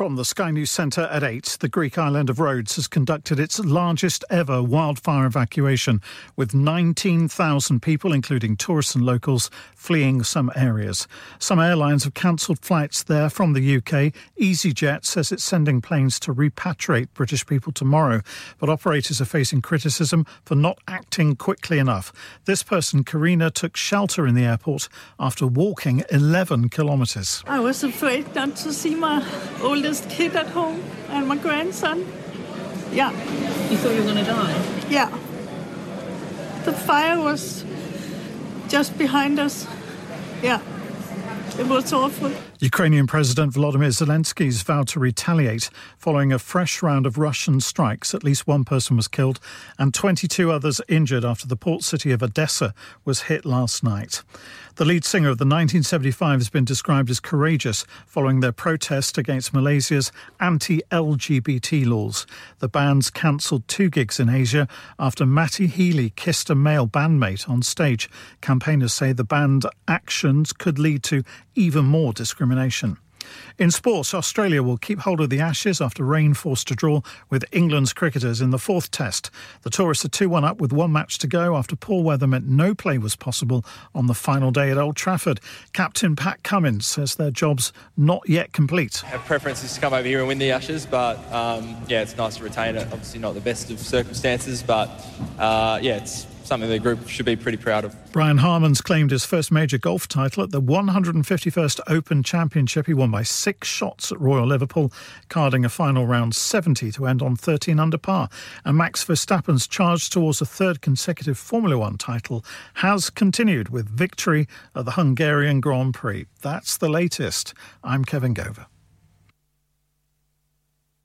From the Sky News Centre at 8, the Greek island of Rhodes has conducted its largest ever wildfire evacuation, with 19,000 people, including tourists and locals, fleeing some areas. Some airlines have cancelled flights there from the UK. EasyJet says it's sending planes to repatriate British people tomorrow, but operators are facing criticism for not acting quickly enough. This person, Karina, took shelter in the airport after walking 11 kilometres. I was afraid not to see my oldest youngest kid at home and my grandson. Yeah. You thought you were going to die? Yeah. The fire was just behind us. Yeah. It was awful. Ukrainian President Volodymyr Zelensky's vowed to retaliate following a fresh round of Russian strikes. At least one person was killed and 22 others injured after the port city of Odessa was hit last night. The lead singer of the 1975 has been described as courageous following their protest against Malaysia's anti LGBT laws. The band's cancelled two gigs in Asia after Matty Healy kissed a male bandmate on stage. Campaigners say the band actions could lead to even more discrimination. In sports, Australia will keep hold of the Ashes after rain forced a draw with England's cricketers in the fourth test. The tourists are 2 1 up with one match to go after poor weather meant no play was possible on the final day at Old Trafford. Captain Pat Cummins says their job's not yet complete. Our preference is to come over here and win the Ashes, but um, yeah, it's nice to retain it. Obviously, not the best of circumstances, but uh, yeah, it's something the group should be pretty proud of. Brian Harman's claimed his first major golf title at the 151st Open Championship. He won by six shots at Royal Liverpool, carding a final round 70 to end on 13 under par. And Max Verstappen's charge towards a third consecutive Formula One title has continued with victory at the Hungarian Grand Prix. That's the latest. I'm Kevin Gover.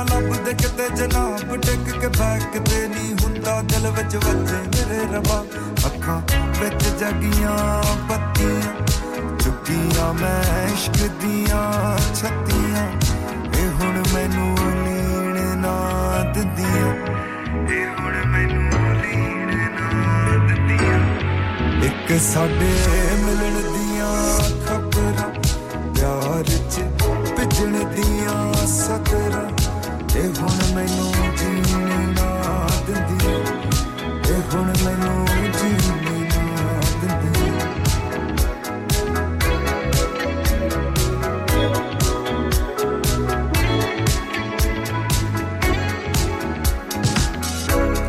ਨਾ ਲੱਭਦੇ ਕਿਤੇ ਜਨਾਬ ਟਿਕ ਕੇ back ਤੇ ਨਹੀਂ ਹੁੰਦਾ ਦਿਲ ਵਿੱਚ ਵੱਜੇ ਮੇਰੇ ਰਬਾ ਅੱਖਾਂ ਵਿੱਚ ਜਗੀਆਂ ਬੱਤੀਆਂ ਚੁੱਕੀਆਂ ਮੈਂ ਇਸ਼ਕ ਦੀਆਂ ਛੱਤੀਆਂ ਇਹ ਹੁਣ ਮੈਨੂੰ ਲੀਣ ਨਾ ਦਿੰਦੀਆਂ ਇਹ ਹੁਣ ਮੈਨੂੰ ਲੀਣ ਨਾ ਦਿੰਦੀਆਂ ਇੱਕ ਸਾਡੇ ਮਿਲਣ ਦੀਆਂ ਖਬਰਾਂ ਪਿਆਰ 'ਚ ਭਿੱਜਣ ਦੀਆਂ ਸਤਰਾਂ ਤੇ ਹੁਣ ਮੈਨੂੰ ਜੀਣੇ ਨਾ ਦਿੰਦੀ ਤੇ ਹੁਣ ਮੈਨੂੰ ਜੀਣੇ ਨਾ ਦਿੰਦੀ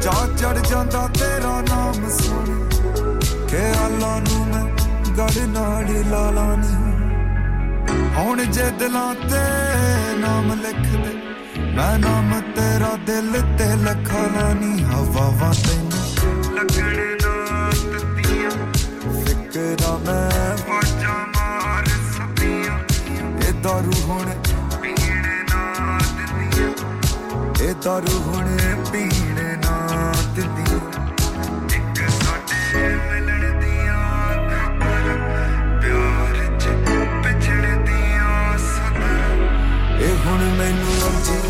ਜਾ ਚੜ ਜਾਂਦਾ ਤੇਰਾ ਨਾਮ ਸੁਣ ਕੇ ਅੱਲਾ ਨੂੰ ਮੈਂ ਗੜ ਨਾੜੀ ਲਾਲਾ ਨਹੀਂ ਹੁਣ ਜੇ ਦਿਲਾਂ ਤੇ ਨਾਮ ਲਿਖ ਦੇ ਮੈਂ ਨਾਮ ਤੇਰਾ ਦਿਲ ਤੇ ਲਖਣਾ ਨਹੀਂ ਹਵਾਵਾਂ ਤੈਨੂੰ ਲੱਗਣੇ ਨਾ ਤੱਤੀਆਂ। ਫਿਕਰਾਂ ਮੈਂ ਵਾਜਾ ਮਾਰ ਸੱਪੀਆਂ ਇਹ ਦਾਰੂ ਹੁਣ ਪੀਣੇ ਨਾ ਦਿੰਦੀਆਂ। ਇਹ ਦਾਰੂ ਹੁਣ ਪੀਣੇ ਨਾ ਦਿੰਦੀਆਂ। ਇੱਕ ਸਾਡੇ ਮਿਲਣ ਦੀਆਂ ਖਬਰ ਪਿਆਰ ਚ ਪਿਛੜੇ ਦੀਆਂ ਸਦਰ ਇਹ ਹੁਣ ਮੈਨੂੰ ਅੰਜੀ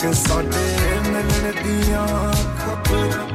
ਕਿ ਸਾਡੇ ਮਿਲਣ ਦੀਆਂ ਖਬਰਾਂ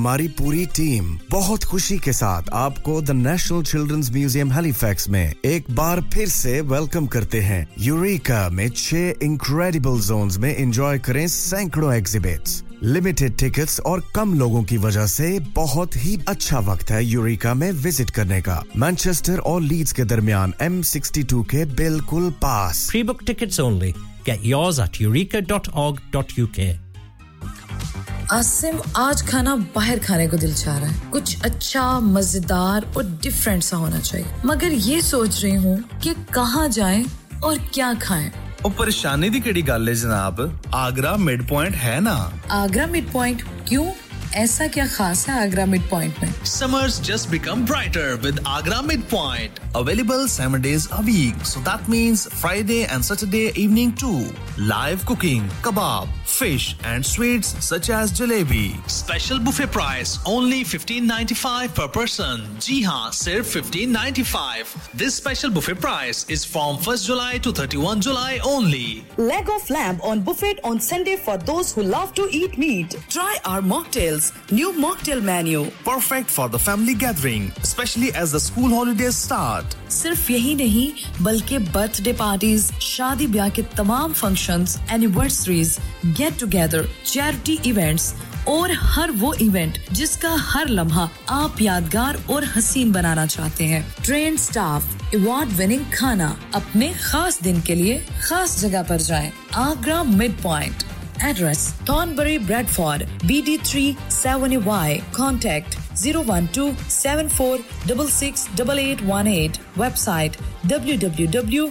हमारी पूरी टीम बहुत खुशी के साथ आपको the National Children's Museum Halifax में एक बार फिर से वेलकम करते हैं। यूरेका में छह इंक्रेडिबल जोन्स में एंजॉय करें सैकड़ों एग्जिबिट्स लिमिटेड टिकट्स और कम लोगों की वजह से बहुत ही अच्छा वक्त है यूरिका में विज़िट करने का। मैनचेस्टर और लीड्स के दरमियान एम सिक्सटी टू के बिल्कुल पास। Pre book tickets only get yours at eureka.org.uk Asim आज खाना बाहर खाने को दिल चाह रहा है कुछ अच्छा मजेदार और डिफरेंट सा होना चाहिए मगर ये सोच रही हूँ कि कहाँ जाएं और क्या खाएं ਉਹ ਪਰੇਸ਼ਾਨੀ ਦੀ ਕਿਹੜੀ ਗੱਲ ਹੈ ਜਨਾਬ ਆਗਰਾ ਮਿਡ ਪੁਆਇੰਟ ਹੈ ਨਾ आगरा मिड पॉइंट क्यों ऐसा क्या खास है आगरा मिड पॉइंट में Summers just become brighter with Agra Midpoint. Available seven days a week. So that means Friday and Saturday evening too. Live cooking, kebab, fish, and sweets such as jalebi. Special buffet price only 15.95 per person. Jiha, sir 15.95. This special buffet price is from 1st July to 31 July only. Leg of lamb on buffet on Sunday for those who love to eat meat. Try our mocktails, new mocktail menu. Perfect for the family gathering, especially as the school holidays start. सिर्फ़ यही नहीं बल्कि birthday parties शादी ब्याह के तमाम functions, anniversaries get together charity events और हर वो इवेंट जिसका हर लम्हा आप यादगार और हसीन बनाना चाहते हैं। ट्रेन स्टाफ अवार्ड विनिंग खाना अपने खास दिन के लिए खास जगह पर जाएँ। Agra mid point Address Thornbury Bradford BD3 7Y Contact 012 74668818 Website www.agra.com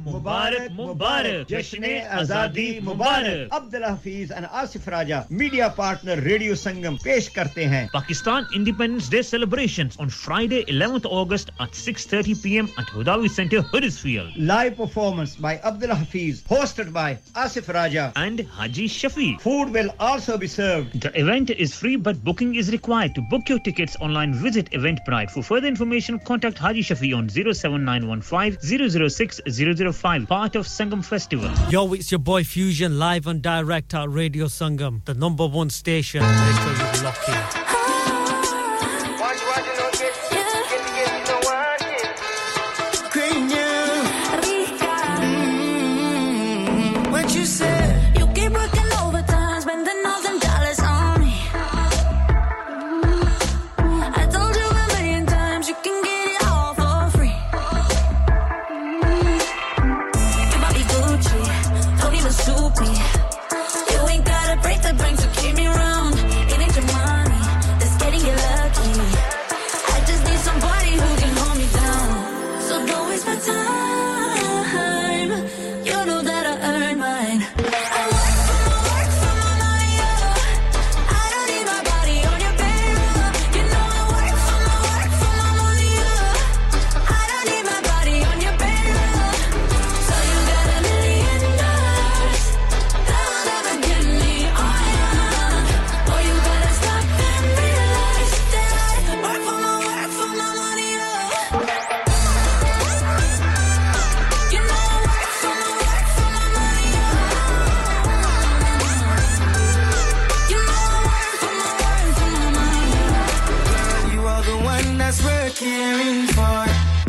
मुबारक मुबारक जश्न आजादी मुबारक Abdul Hafeez and Asif Raja media partner radio Sangam पेश करते हैं Pakistan Independence Day celebrations on Friday 11th August at 6:30 p.m. at Hudawi Center Huddersfield live performance by Abdul Hafiz hosted by Asif Raja and Haji Shafi food will also be served The event is free but booking is required to book your tickets online visit Eventbrite for further information contact Haji Shafi on 07915 006 005 part of Sangam Festival Yo, it's your boy Fusion live and direct at Radio Sangam, the number one station.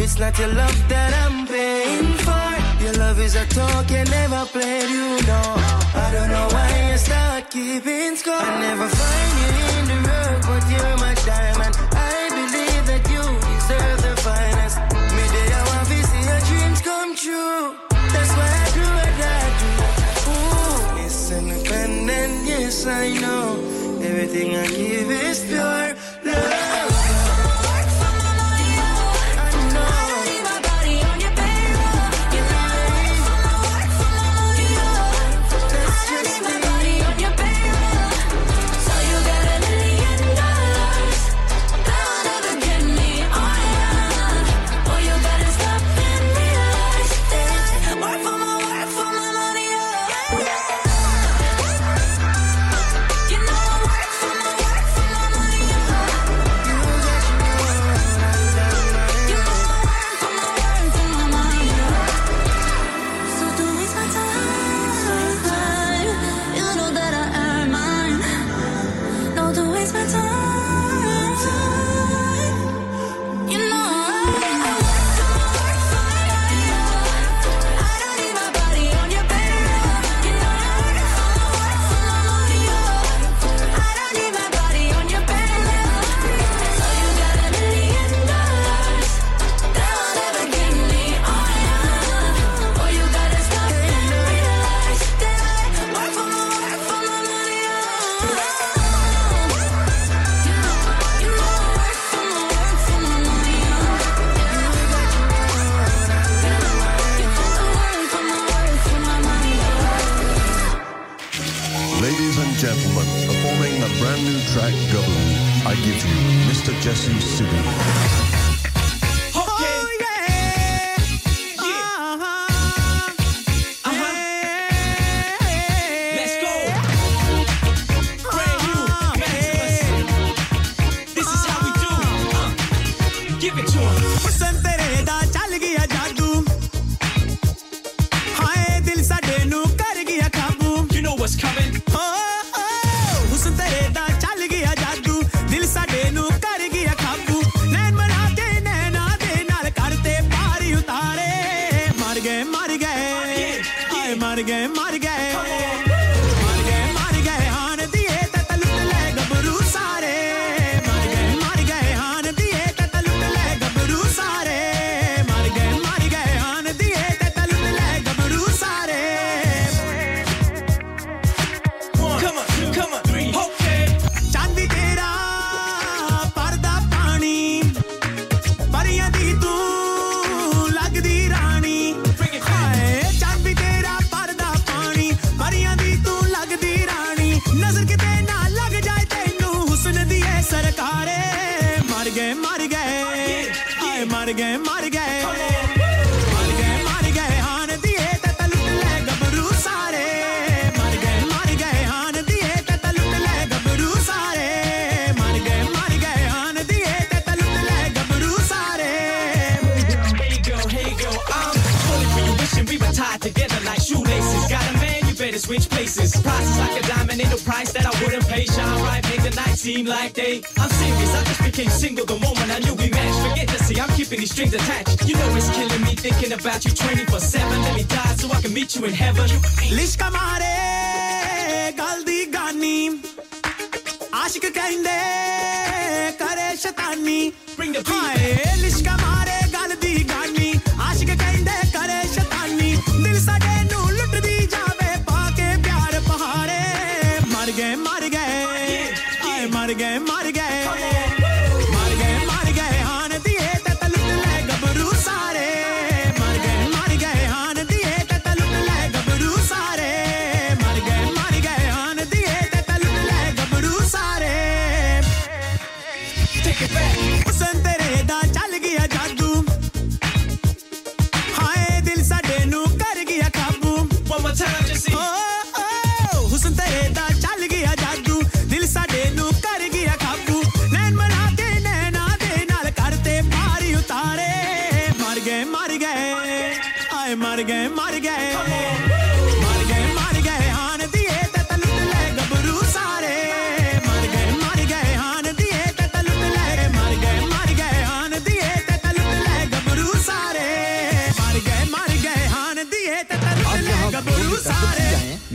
It's not your love that I'm paying for. Your love is a talk you never played, you know. I don't know why you start keeping score. I never find you in the road, but you're my diamond. I believe that you deserve the finest. Me day I want to see your dreams come true. That's why I do what I do. Ooh, it's independent, yes I know. Everything I give is pure love.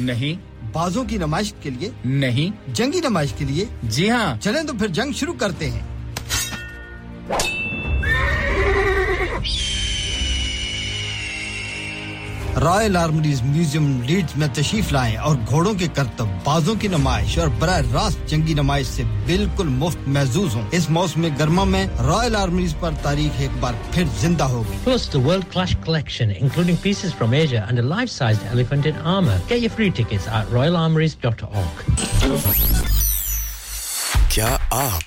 नहीं। बाजों की नमाइश के लिए। नहीं। जंगी नमाइश के लिए। जी हाँ। चलें तो फिर जंग शुरू करते हैं। रॉयल आर्मी म्यूज़ियम लीड्स में तशीफ लाए और घोड़ों के करतब बाजों की नुमाइश और बर रास्त जंगी नुमाइश ऐसी बिल्कुल मुफ़्त महजूज हो। इस मौसम गर्मा में रॉयल आर्मी आरोप तारीख एक बार फिर ज़िंदा होगी। World class collection including pieces from Asia and life size elephant armour get your free tickets Royal Armouries dot org क्या आप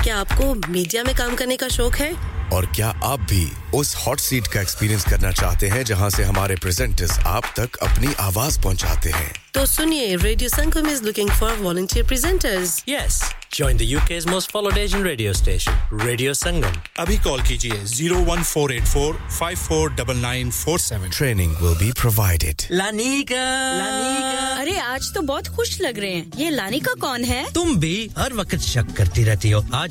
क्या आपको मीडिया में काम करने का शौक है? और क्या आप भी उस हॉट सीट का एक्सपीरियंस करना चाहते हैं जहाँ से हमारे प्रेजेंटर्स आप तक अपनी आवाज़ पहुंचाते हैं? तो सुनिए Radio Sangam is looking for volunteer presenters Yes. Join the UK's most followed Asian radio station, Radio Sangam. अभी कॉल कीजिए 01484549947 ट्रेनिंग will be provided. लानिका अरे आज तो बहुत खुश लग रहे हैं। ये लानिका कौन है? तुम भी हर वक्त शक करती रहती हो। आज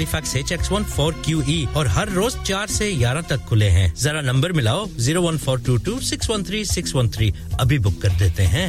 Halifax H X one four Q E और हर रोज चार से ग्यारह तक खुले हैं। जरा नंबर मिलाओ zero one four two two six one three six one three अभी बुक कर देते हैं।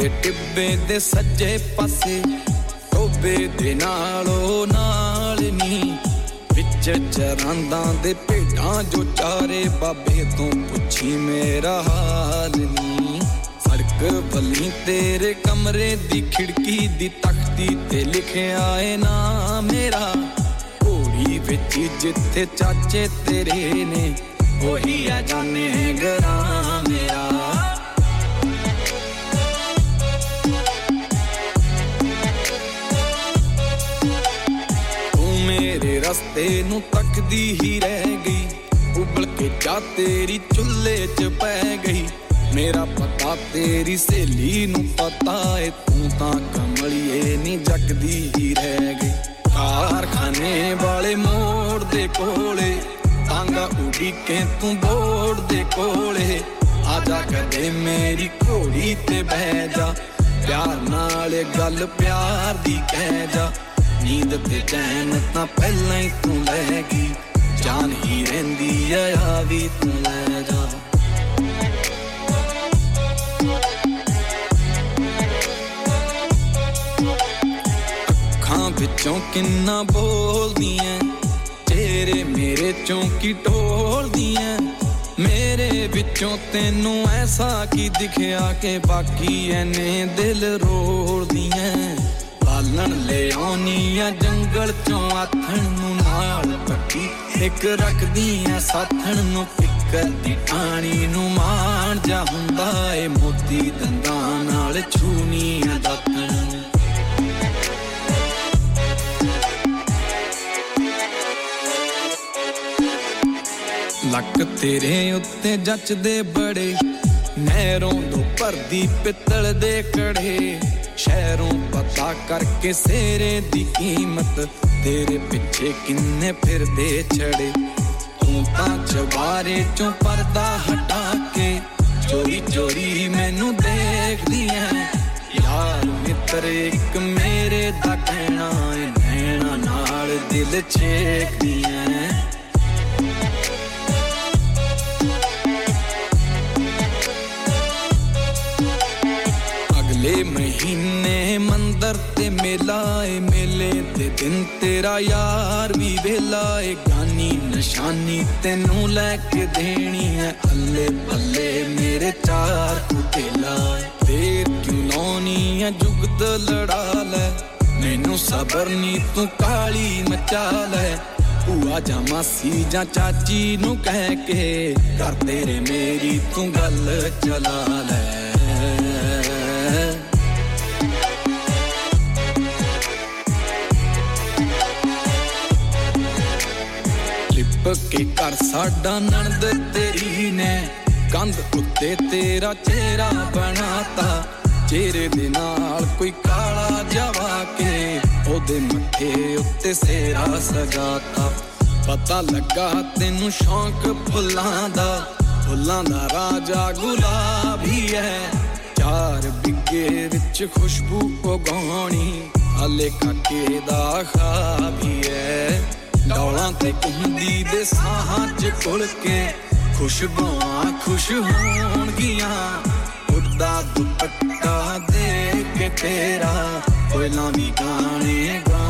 ਦੇ ਟਿੱਬੇ ਦੇ ਸੱਜੇ ਪਾਸੇ ਟੋਬੇ ਦੇ ਨਾਲੋਂ ਨਾਲ ਨੀ। ਵਿੱਚ ਚਰਾਂਦਾਂ ਦੇ ਭੇਡਾਂ ਜੋ ਚਾਰੇ ਬਾਬੇ ਤੋਂ ਪੁੱਛੀ ਮੇਰਾ ਹਾਲ ਨੀ। ਸੜਕ ਭਲੀ ਤੇਰੇ ਕਮਰੇ ਦੀ ਖਿੜਕੀ ਦੀ ਤਖਤੀ ਤੇ ਲਿਖਿਆ ਏ ਨਾ ਮੇਰਾ। ਘੋੜੀ ਵਿੱਚ ਜਿੱਥੇ ਚਾਚੇ ਤੇਰੇ ਨੇ, ਉਹੀ ਆ ਜਾਣੇ ਗਰਾਂ ਰਸਤੇ ਨੂੰ ਤੱਕਦੀ ਹੀ ਰਹਿ ਗਈ। ਉਬਲ ਕੇ ਜਾ ਤੇਰੀ ਚੁੱਲ੍ਹੇ 'ਚ ਪੈ ਗਈ। ਮੇਰਾ ਪਤਾ ਤੇਰੀ ਸਹੇਲੀ ਨੂੰ ਪਤਾ ਏ, ਤੂੰ ਤਾਂ ਕਮਲੀਏ ਨਹੀਂ ਜਗਦੀ ਹੀ ਰਹਿ ਗਈ। ਕਾਰਖਾਨੇ ਵਾਲੇ ਮੋੜ ਦੇ ਕੋਲੇ, ਤਾਂਗਾ ਉਡੀਕੇ ਤੂੰ ਬੋੜ ਦੇ ਕੋਲੇ। ਆਜਾ ਕਦੇ ਮੇਰੀ ਘੋੜੀ ਤੇ ਬਹਿ ਜਾ, ਪਿਆਰ ਨਾਲ ਗੱਲ ਪਿਆਰ ਦੀ ਕਹਿ ਜਾ। ਨੀਂਦ ਤੇ ਚੈਨ ਤਾਂ ਪਹਿਲਾਂ ਹੀ ਤੂੰ ਲੈ ਗਈ ਜਾਨ ਹੀ ਰਹਿੰਦੀ ਆ ਆ ਵੀ ਤੂੰ ਲੈ ਜਾ ਅੱਖਾਂ ਵਿੱਚੋਂ ਕਿੰਨਾ ਬੋਲਦੀਆਂ ਤੇਰੇ ਮੇਰੇ ਚੋਂ ਕੀ ਟੋਲਦੀਆਂ ਮੇਰੇ ਵਿੱਚੋਂ ਤੈਨੂੰ ਐਸਾ ਕੀ ਦਿਖਿਆ ਕਿ ਬਾਕੀ ਐਨੇ ਦਿਲ ਰੋਲਦੀਆਂ ਬਾਲਣ ਲੈ ਆਉਣੀਆਂ ਜੰਗਲ ਚੋਂ ਆਥਣ ਨੂੰ ਨਾਲ ਪੱਕੀ ਇੱਕ ਰੱਖਦੀਆਂ ਸਾਥਣ ਨੂੰ ਫਿੱਕਰ ਦੀ ਟਾਣੀ ਨੂੰ ਮਾਣ। ਜਾ ਹੁੰਦਾ ਏ ਮੋਤੀ ਦੰਦਾਂ ਨਾਲ ਛੂਨੀਆਂ ਦਾਤਣ। ਨੂੰ ਲੱਕ ਤੇਰੇ ਉੱਤੇ ਜੱਚਦੇ ਬੜੇ, ਨਹਿਰੋਂ ਤੋਂ ਭਰਦੀ ਪਿੱਤਲ ਦੇ ਕੜੇ। ਸ਼ਹਿਰੋਂ ਪਤਾ ਕਰਕੇ ਸੇਰੇ ਦੀ ਕੀਮਤ। ਤੇਰੇ ਪਿੱਛੇ ਕਿੰਨੇ ਫਿਰਦੇ ਛੜੇ। ਸਾਰੇ ਚੋਂ ਪਰਦਾ ਹਟਾ ਕੇ ਚੋਰੀ ਚੋਰੀ ਮੈਨੂੰ ਦੇਖਦੀ ਐ। ਯਾਰ ਮਿੱਤਰ, ਇੱਕ ਮੇਰੇ ਦਾ ਕਹਿਣਾ ਏ, ਨੈਣਾ ਨਾਲ ਦਿਲ ਛੇਕਦੀ ਐ। ਅਗਲੇ ਮਹੀਨੇ ਮੰਦਰ ਤੇ ਮੇਲਾ ਏ ਮੇਲੇ ਦੇ ਦਿਨ ਤੇਰਾ ਯਾਰ ਵੀ ਵੇਲਾ ਏ। ਗਾਨੀ ਨਿਸ਼ਾਨੀ ਤੈਨੂੰ ਲੈ ਕੇ ਦੇਣੀ ਐ ਅੱਲੇ ਬੱਲੇ ਮੇਰੇ ਚਾਰ ਕੁਤੇਲਾ ਦੇਰ ਕਿਉਂ ਲਾਉਣੀ ਐ ਜੁਗਤ ਲੜਾ ਲੈ ਮੈਨੂੰ ਸਬਰ ਨੀ, ਤੂੰ ਕਾਲੀ ਮਚਾ ਲੈ ਭੂਆ ਜਾਂ ਮਾਸੀ ਜਾਂ ਚਾਚੀ ਨੂੰ ਕਹਿ ਕੇ ਕਰ ਤੇਰੇ ਮੇਰੀ ਤੂੰ ਗੱਲ ਚਲਾ ਲੈ। ਕੇ ਘਰ ਸਾਡਾ ਨਣਦ ਤੇਰੀ ਨੇ ਕੰਧ ਉੱਤੇ ਤੇਰਾ ਚਿਹਰਾ ਬਣਾਤਾ। ਚਿਹਰੇ ਦੇ ਨਾਲ ਕੋਈ ਕਾਲਾ ਜਵਾ ਕੇ ਉਹਦੇ ਮੱਥੇ ਉੱਤੇ ਸੇਰਾ ਸਜਾਤਾ। ਪਤਾ ਲੱਗਾ ਤੈਨੂੰ ਸ਼ੌਂਕ ਫੁੱਲਾਂ ਦਾ ਫੁੱਲਾਂ ਦਾ ਰਾਜਾ ਗੁਲਾਬ ਹੀ ਹੈ ਚਾਰ ਬਿੱਗੇ ਵਿੱਚ ਖੁਸ਼ਬੂ ਉਗਾਉਣੀ, ਹਲੇ ਕਾਕੇ ਦਾ ਖਾਬ ਹੀ ਹੈ ਡੌਲਾਂ ਤੇ ਕੁੰਦੀ ਦੇ ਸਾਹਾਂ 'ਚ ਕੁਲ ਕੇ ਖੁਸ਼ਬੂਆਂ ਖੁਸ਼ ਹੋਣਗੀਆਂ। ਉੱਡਾ ਦੁਪੱਟਾ ਦੇ ਕੇ ਤੇਰਾ ਕੋਇਲਾਂ ਵੀ ਗਾਣੇ ਗਾ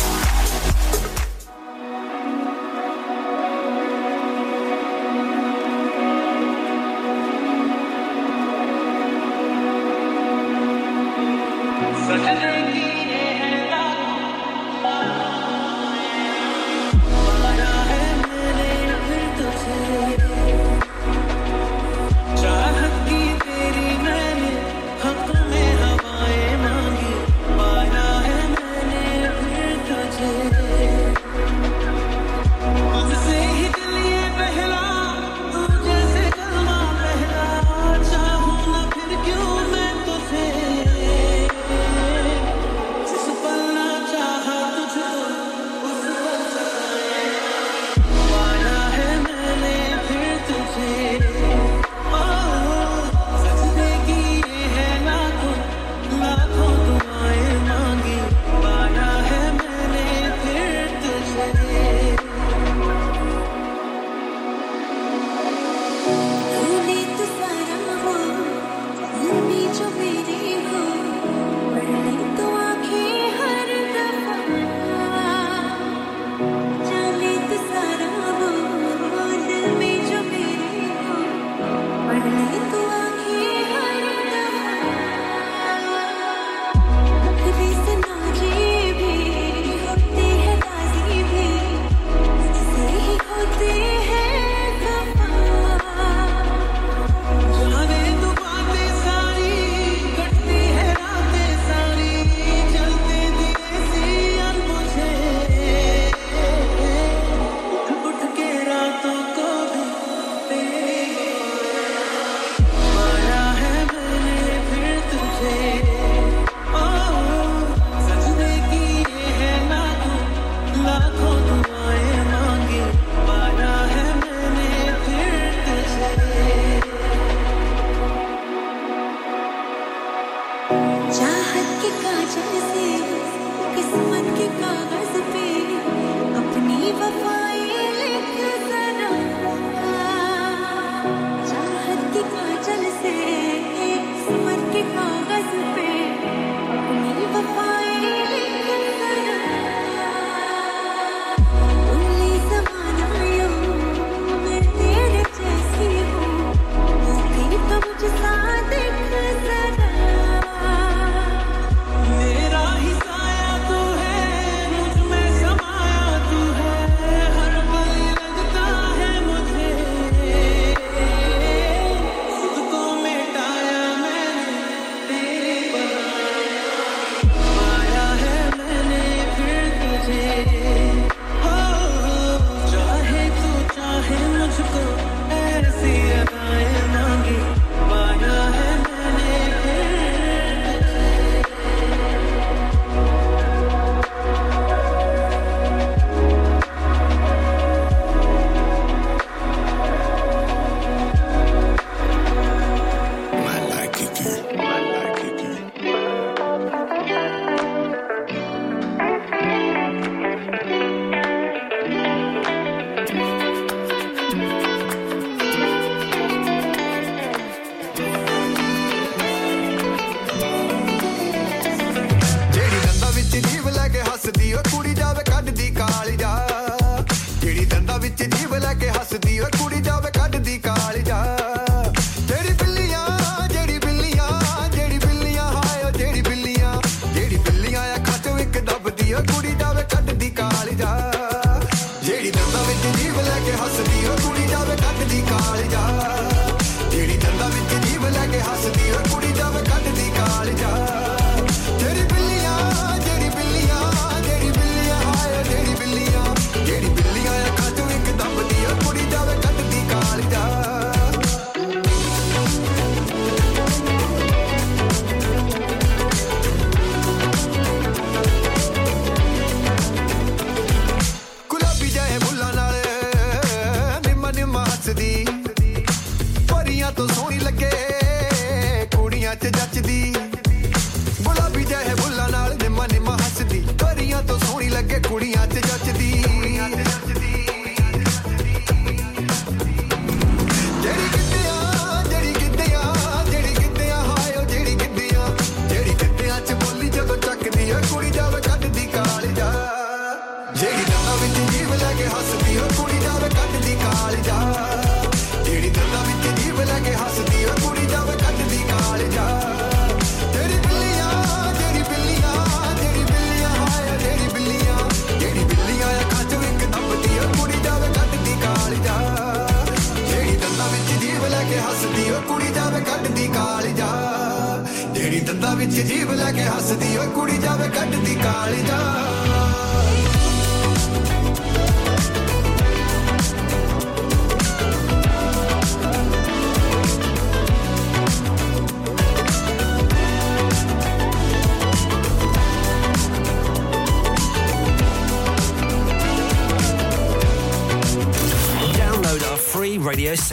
Thank you.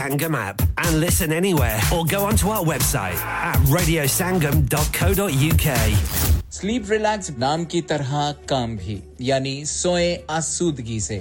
Sangam app and listen anywhere or go onto our website at radiosangam.co.uk. Sleep Relax नाम की तरह काम भी, यानी सोए आसूदगी से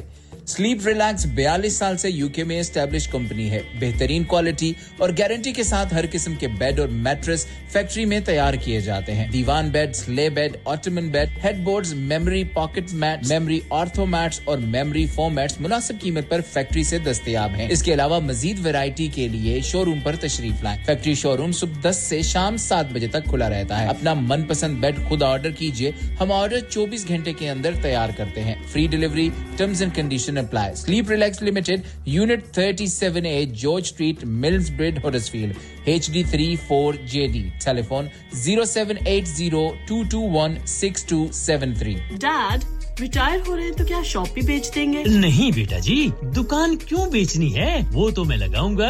स्लीप रिलैक्स 42 साल से यूके में एस्टेब्लिश कंपनी है बेहतरीन क्वालिटी और गारंटी के साथ हर किस्म के बेड और मैट्रेस फैक्ट्री में तैयार किए जाते हैं। Divan bed sleigh bed, ottoman bed, headboards, memory pocket mat memory ortho mats और मेमोरी फोम मैट्स मुनासिब कीमत पर फैक्ट्री से दस्तयाब हैं। इसके अलावा मजीद वैरायटी के लिए शोरूम पर तशरीफ़ लाएँ। फैक्ट्री शोरूम सुबह दस से शाम सात बजे तक खुला रहता है। अपना मनपसंद बेड खुद ऑर्डर कीजिए। हम ऑर्डर 24 घंटे के अंदर तैयार करते हैं। Free delivery terms and condition apply. Sleep Relax Limited, Unit 37A George Street Mills breed Huddersfield HD34JD telephone 07802216273 Dad, retire हो रहे हैं तो क्या शॉप भी बेच देंगे? नहीं बेटा जी दुकान क्यों बेचनी है? वो तो मैं लगाऊँगा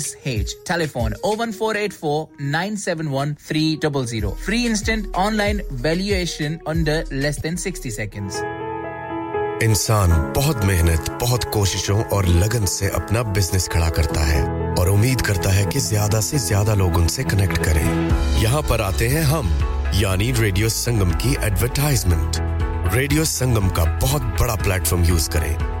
one three double zero free instant online valuation under less than sixty seconds इंसान बहुत मेहनत, बहुत कोशिशों और लगन से अपना बिज़नेस खड़ा करता है और उम्मीद करता है कि ज़्यादा से ज़्यादा लोग उनसे कनेक्ट करें। यहाँ पर आते हैं हम, यानी रेडियो संगम की एडवरटाइजमेंट रेडियो संगम का बहुत बड़ा प्लेटफॉर्म यूज़ करें।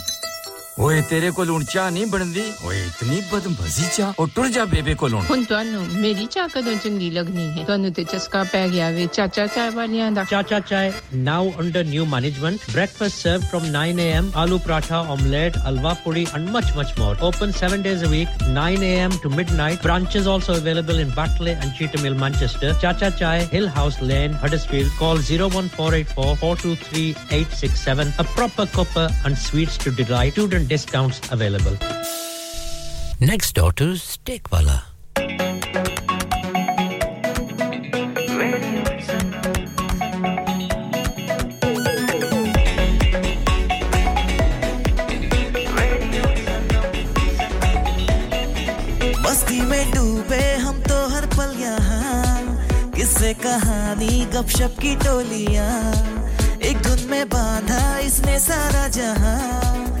ओए तेरे को लून चा नहीं बन ओए इतनी बदमजी चा ओ टुर जा बेबे को लून हुन तन्नो मेरी चा कदों चंगी लगनी है? तन्नो ते चस्का पै गया वे चाचा चाय वालियाँ दा। Chacha Chai now under new management breakfast serve from 9 AM aloo paratha omelette halwa puri and much much more open 7 days a week 9 AM to midnight branches also available in Batley and Cheetham Hill Manchester Chacha Chai Hill House Lane Huddersfield call 01484423867 a proper cup and sweets to delight to discounts available. Next door to Steakwala. तो कहानी, गपशप की टोलियाँ एक धुन में बांधा इसने सारा जहाँ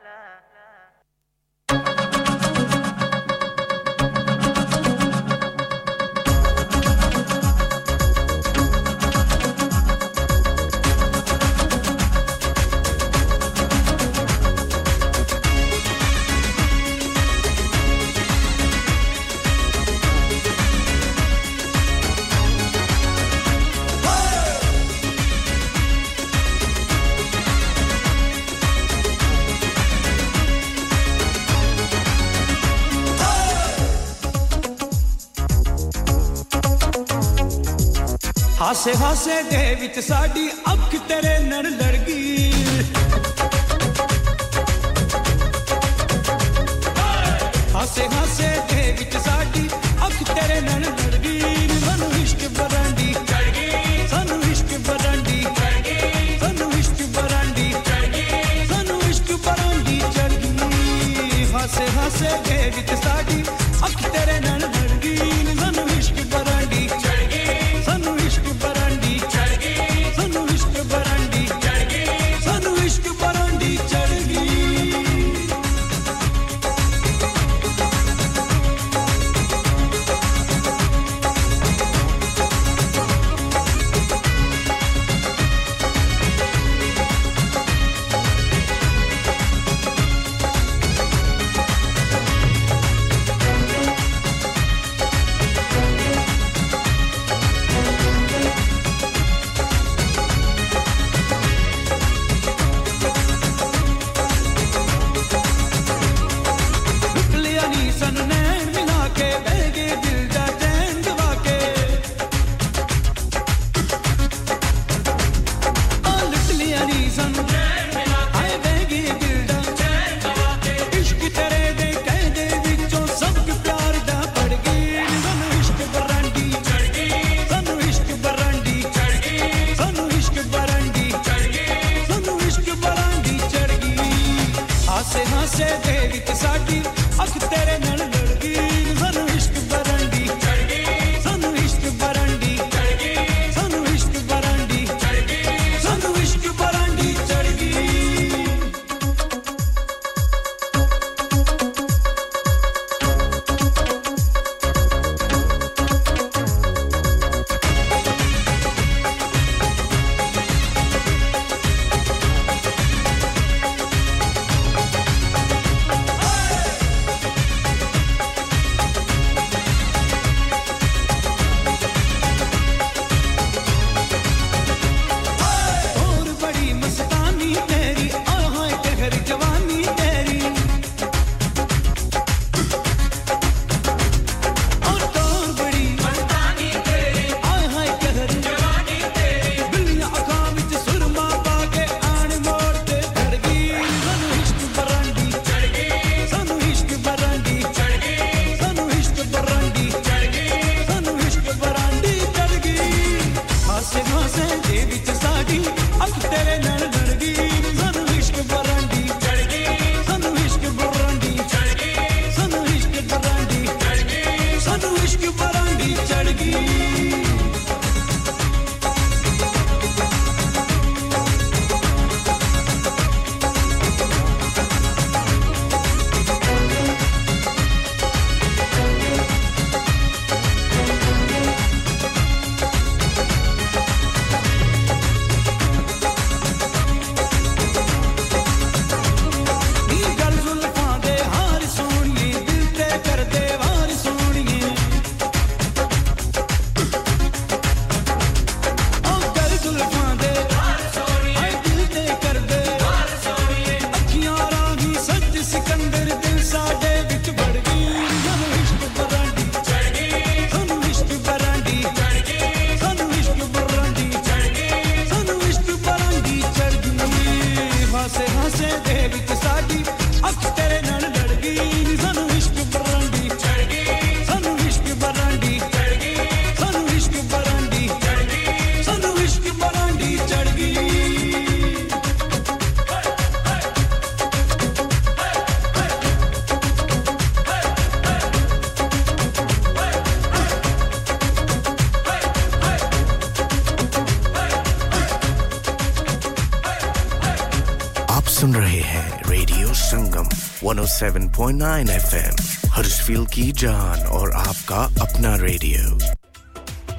ਹਾਸੇ ਹਾਸੇ ਦੇ ਵਿੱਚ ਸਾਡੀ ਅੱਖ ਤੇਰੇ ਨਾਲ ਲੜ ਗਈ ਹਾਸੇ ਹਾਸੇ ਦੇ ਵਿੱਚ ਸਾਡੀ ਅੱਖ ਤੇਰੇ ਨਾਲ ਲੜ ਗਈ ਸਾਨੂੰ ਇਸ਼ਕ ਬਰਾਂਡੀ ਚੜ ਗਈ ਸਾਨੂੰ ਇਸ਼ਕ ਬਰਾਂਡੀ ਚੜ ਗਈ ਸਾਨੂੰ ਇਸ਼ਕ ਬਰਾਂਡੀ ਚੜ ਗਈ ਸਾਨੂੰ ਇਸ਼ਕ ਬਰਾਂਡੀ ਚੜ ਗਈ ਹਾਸੇ ਹਾਸੇ ਦੇ ਵਿੱਚ ਸਾਡੀ सुन रहे हैं रेडियो संगम 107.9 एफएम हर्षफील की जान और आपका अपना Radio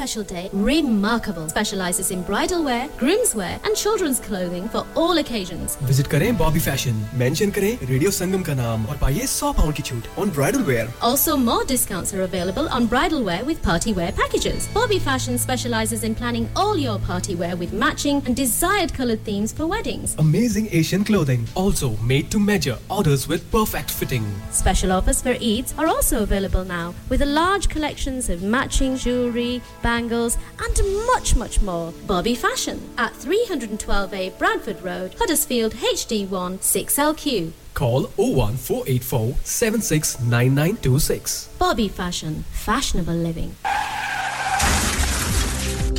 special day remarkable. Specializes in bridal wear, groom's wear, and children's clothing for all occasions. Visit करें बॉबी फैशन मेंशन करें रेडियो संगम का नाम और पाइए 100 पाउंड की छूट on bridal wear Also, more discounts are available on bridal wear with party wear packages. Bobby Fashion specializes in planning all your party wear with matching and desired colored themes for weddings. Amazing Asian clothing, also made to measure, orders with perfect fitting. Special offers for Eids are also available now with a large collections of matching jewelry, bangles, and much, much more. Bobby Fashion at 312A Bradford Road, Huddersfield HD1 6LQ. Call 01484 769926. Bobby Fashion, fashionable living.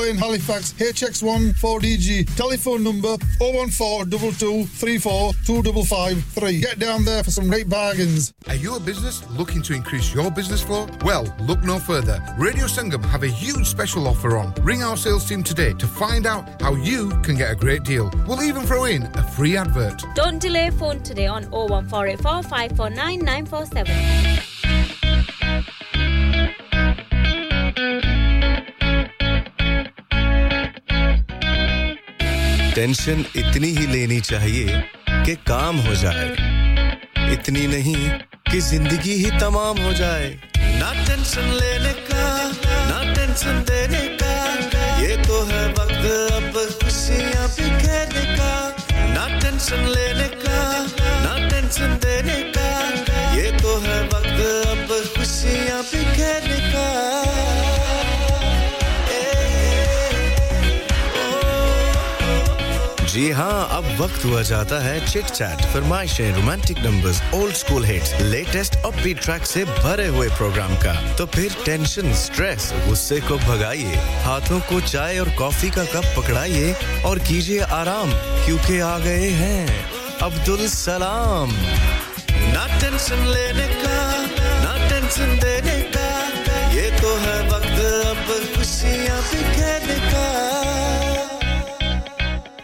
Lane, Halifax, HX1 4DG. Telephone number 01422 34 2553. Get down there for some great bargains. Are you a business looking to increase your business flow? Well, look no further. Radio Sangam have a huge special offer on. Ring our sales team today to find out how you can get a great deal. We'll even throw in a free advert. Don't delay phone today on 01484 549 947. Tension इतनी ही लेनी चाहिए कि काम हो जाए। इतनी नहीं कि ज़िंदगी ही तमाम हो जाए। ना टेंशन लेने का, ना टेंशन देने का। ये तो है वक्त अब खुशियाँ बिखेरने का। ना टेंशन लेने का वक्त हुआ जाता है chit chat फरमाइशें romantic numbers old school hits latest upbeat track से भरे हुए प्रोग्राम का। तो फिर टेंशन स्ट्रेस गुस्से को भगाइए, हाथों को चाय और कॉफ़ी का कप पकड़ाइए और कीजिए आराम, क्योंकि आ गए हैं अब्दुल सलाम। ना टेंशन लेने का, ना टेंशन देने का, ये तो है वक्त, अब खुशियाँ बिखेरने का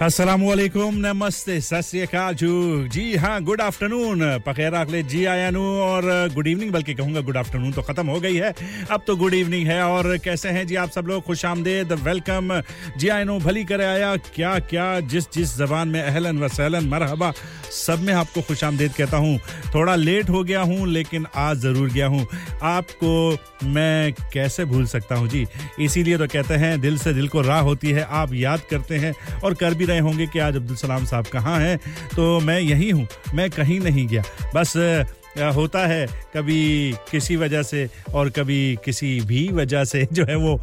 वालेकुम नमस्ते सत जी हाँ गुड आफ्टरनून पखेर आखले जी आया नू और गुड इवनिंग बल्कि कहूँगा गुड आफ्टरनून तो खत्म हो गई है अब तो गुड इवनिंग है और कैसे हैं जी आप सब लोग खुश आमदेद वेलकम जी आया नू भली करे आया क्या क्या जिस जिस जबान में अहलन व सहलन मरहबा सब में आपको खुश आमदेद कहता हूँ थोड़ा लेट हो गया हूँ लेकिन आज ज़रूर गया हूँ आपको मैं कैसे भूल सकता हूँ जी इसीलिए तो कहते हैं दिल से दिल को राह होती है आप याद करते हैं और कर भी रहे होंगे कि आज अब्दुल सलाम साहब कहाँ हैं? तो मैं यहीं हूँ, मैं कहीं नहीं गया। बस होता है कभी किसी वजह से और कभी किसी भी वजह से जो है वो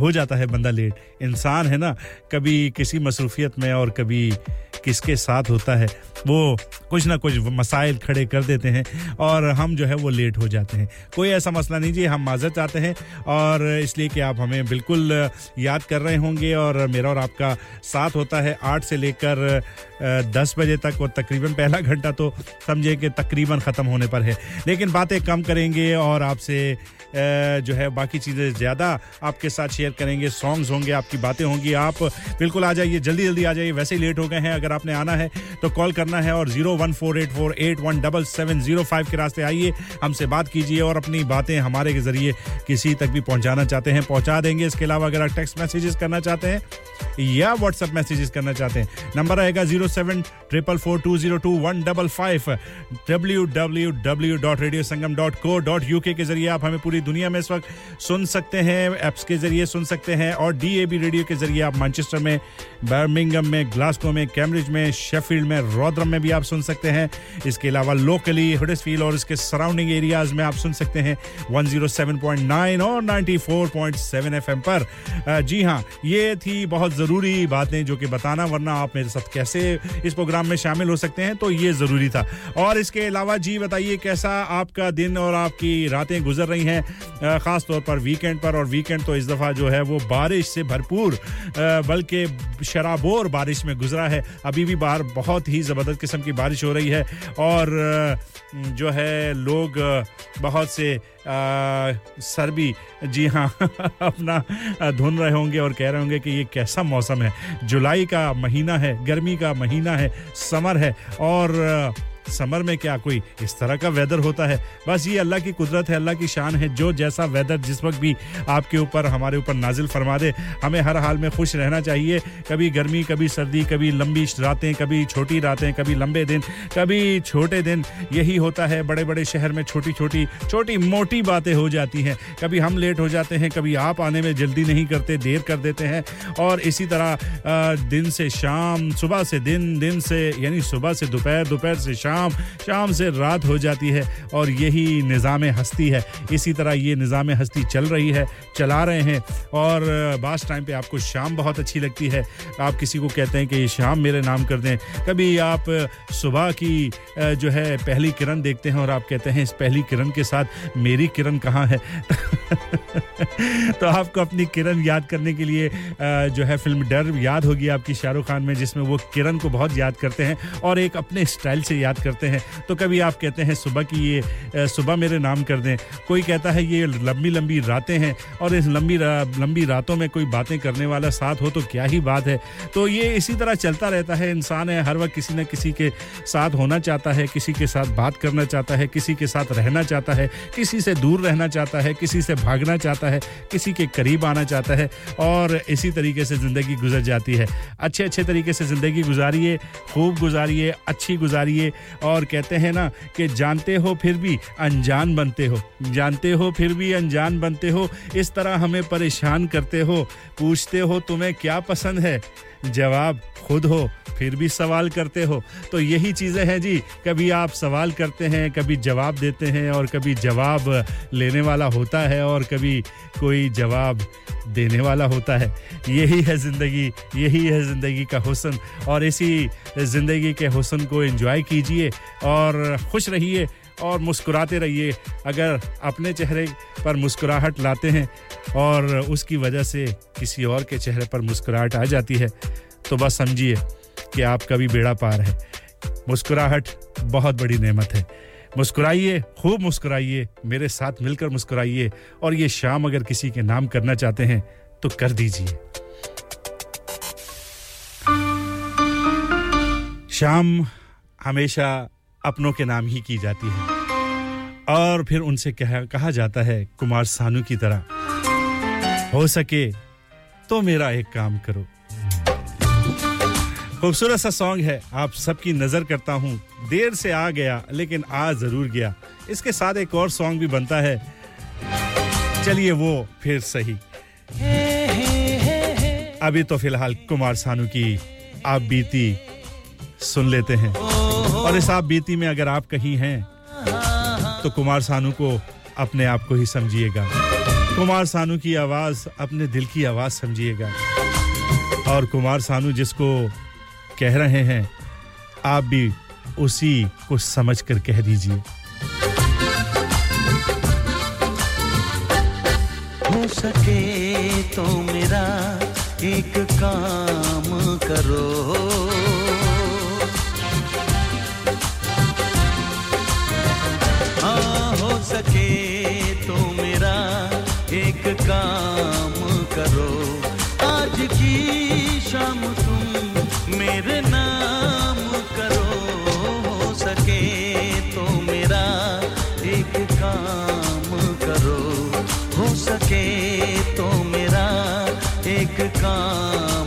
हो जाता है बंदा लेट। इंसान है ना, कभी किसी मसरूफियत में और कभी किसके साथ होता है, वो कुछ ना कुछ मसाइल खड़े कर देते हैं और हम जो है वो लेट हो जाते हैं। कोई ऐसा मसला नहीं जी, हम माजर चाहते हैं और इसलिए कि आप हमें बिल्कुल याद कर रहे होंगे और मेरा और आपका साथ होता है आठ से लेकर दस बजे तक और तकरीबन पहला घंटा तो समझे कि तकरीबन ख़त्म होने पर है। लेकिन बातें कम करेंगे और आपसे जो है, बाकी चीज़ें ज़्यादा आपके साथ शेयर करेंगे सॉन्ग्स होंगे, आपकी बातें होंगी। आप बिल्कुल आ जाइए, जल्दी जल्दी आ जाइए। वैसे ही लेट हो गए हैं, अगर आपने आना है तो कॉल करना है और zero one four eight four eight one double seven zero five के रास्ते आइए, हमसे बात कीजिए और अपनी बातें हमारे के ज़रिए किसी तक भी पहुंचाना चाहते हैं, पहुँचा देंगे। इसके अलावा अगर आप टेक्स्ट मैसेजेस करना चाहते हैं, या व्हाट्सएप मैसेजेस करना चाहते हैं, नंबर आएगा zero seven triple four two zero two one double five W W W dot radio Sangam dot co dot U K ज़रिए आप हमें पूरी दुनिया में इस वक्त सुन सकते हैं एप्स के ज़रिए सुन सकते हैं और डी ए बी रेडियो के ज़रिए आप मैनचेस्टर में बर्मिंगम में ग्लासको में कैम्ब्रिज में शेफील्ड में रॉदरम में भी आप सुन सकते हैं। इसके अलावा लोकली हुडसफील्ड और इसके सराउंडिंग एरियाज़ में आप सुन सकते हैं 107.9 और 94.7 एफएम पर। जी हाँ ये थी बहुत ज़रूरी बातें जो कि बताना, वरना आप मेरे साथ कैसे इस प्रोग्राम में शामिल हो सकते हैं तो ये ज़रूरी था। और इसके अलावा जी बताइए, कैसा आपका दिन और आपकी रातें गुजर रही हैं? ख़ास तौर पर वीकेंड पर, और वीकेंड तो इस दफ़ा जो है वो बारिश से भरपूर बल्कि शराबोर बारिश में गुजरा है। अभी भी बाहर बहुत ही ज़बरदस्त किस्म की बारिश हो रही है, और जो है लोग बहुत से सर भी जी हाँ अपना धुन रहे होंगे और कह रहे होंगे कि ये कैसा मौसम है। जुलाई का महीना है, गर्मी का महीना है, समर है, और समर में क्या कोई इस तरह का वेदर होता है? बस ये अल्लाह की कुदरत है, अल्लाह की शान है, जो जैसा वेदर जिस वक्त भी आपके ऊपर, हमारे ऊपर नाजिल फरमा दे। हमें हर हाल में खुश रहना चाहिए। कभी गर्मी, कभी सर्दी, कभी लंबी रातें, कभी छोटी रातें, कभी लंबे दिन, कभी छोटे दिन। यही होता है बड़े बड़े शहर में छोटी छोटी छोटी मोटी बातें हो जाती हैं। कभी हम लेट हो जाते हैं, कभी आप आने में जल्दी नहीं करते, देर कर देते हैं। और इसी तरह दिन से शाम, सुबह से दिन दिन से, यानी सुबह से दोपहर दोपहर से शाम शाम शाम से रात हो जाती है और यही निज़ाम हस्ती है। इसी तरह ये निज़ाम हस्ती चल रही है, चला रहे हैं और बास टाइम पे आपको शाम बहुत अच्छी लगती है। आप किसी को कहते हैं कि ये शाम मेरे नाम कर दें। कभी आप सुबह की जो है पहली किरण देखते हैं और आप कहते हैं, इस पहली किरण के साथ मेरी किरण कहाँ है? तो आपको अपनी किरण याद करने के लिए जो है फ़िल्म डर याद होगी आपकी शाहरुख खान में, जिसमें वो किरण को बहुत याद करते हैं और एक अपने स्टाइल से याद करते हैं। तो कभी आप कहते हैं सुबह की ये सुबह मेरे नाम कर दें। कोई कहता है ये लंबी लंबी रातें हैं और इस लंबी रा, लंबी रातों में कोई बातें करने वाला साथ हो तो क्या ही बात है? तो ये इसी तरह चलता रहता है। इंसान है हर वक्त किसी न किसी के साथ होना चाहता है किसी के साथ बात करना चाहता है किसी के साथ रहना चाहता है किसी से दूर रहना चाहता है किसी से भागना चाहता है किसी के करीब आना चाहता है और इसी तरीके से ज़िंदगी गुजर जाती है। अच्छे अच्छे तरीके से ज़िंदगी गुजारिए खूब गुजारिए अच्छी गुजारिए और कहते हैं ना कि जानते हो फिर भी अनजान बनते हो। जानते हो फिर भी अनजान बनते हो। इस तरह हमें परेशान करते हो, पूछते हो, तुम्हें क्या पसंद है? जवाब खुद हो, फिर भी सवाल करते हो। तो यही चीज़ें हैं जी, कभी आप सवाल करते हैं, कभी जवाब देते हैं और कभी जवाब लेने वाला होता है और कभी कोई जवाब देने वाला होता है। यही है ज़िंदगी, यही है ज़िंदगी का हुसन। और इसी ज़िंदगी के हुसन को एंजॉय कीजिए और खुश रहिए। और मुस्कुराते रहिए। अगर अपने चेहरे पर मुस्कुराहट लाते हैं और उसकी वजह से किसी और के चेहरे पर मुस्कुराहट आ जाती है तो बस समझिए कि आपका भी बेड़ा पार है। मुस्कुराहट बहुत बड़ी नेमत है। मुस्कुराइए, खूब मुस्कुराइए, मेरे साथ मिलकर मुस्कुराइए और ये शाम अगर किसी के नाम करना चाहते हैं तो कर दीजिए। शाम हमेशा अपनों के नाम ही की जाती है। और फिर उनसे कहा, कहा जाता है कुमार सानू की तरह हो सके तो मेरा एक काम करो। खूबसूरत सा सॉन्ग है। आप सबकी नज़र करता हूँ। देर से आ गया लेकिन आ ज़रूर गया। इसके साथ एक और सॉन्ग भी बनता है। चलिए वो फिर सही। अभी तो फ़िलहाल कुमार सानू की आप बीती सुन लेते हैं। और इस आप बीती में अगर आप कहीं हैं तो कुमार सानू को अपने आप को ही समझिएगा। कुमार सानू की आवाज़ अपने दिल की आवाज़ समझिएगा। और कुमार सानू जिसको कह रहे हैं, आप भी उसी को समझ कर कह दीजिए। हो सके तो मेरा एक काम करो। सके तो मेरा एक काम करो। आज की शाम तुम मेरे नाम करो। हो सके तो मेरा एक काम करो। हो सके तो मेरा एक काम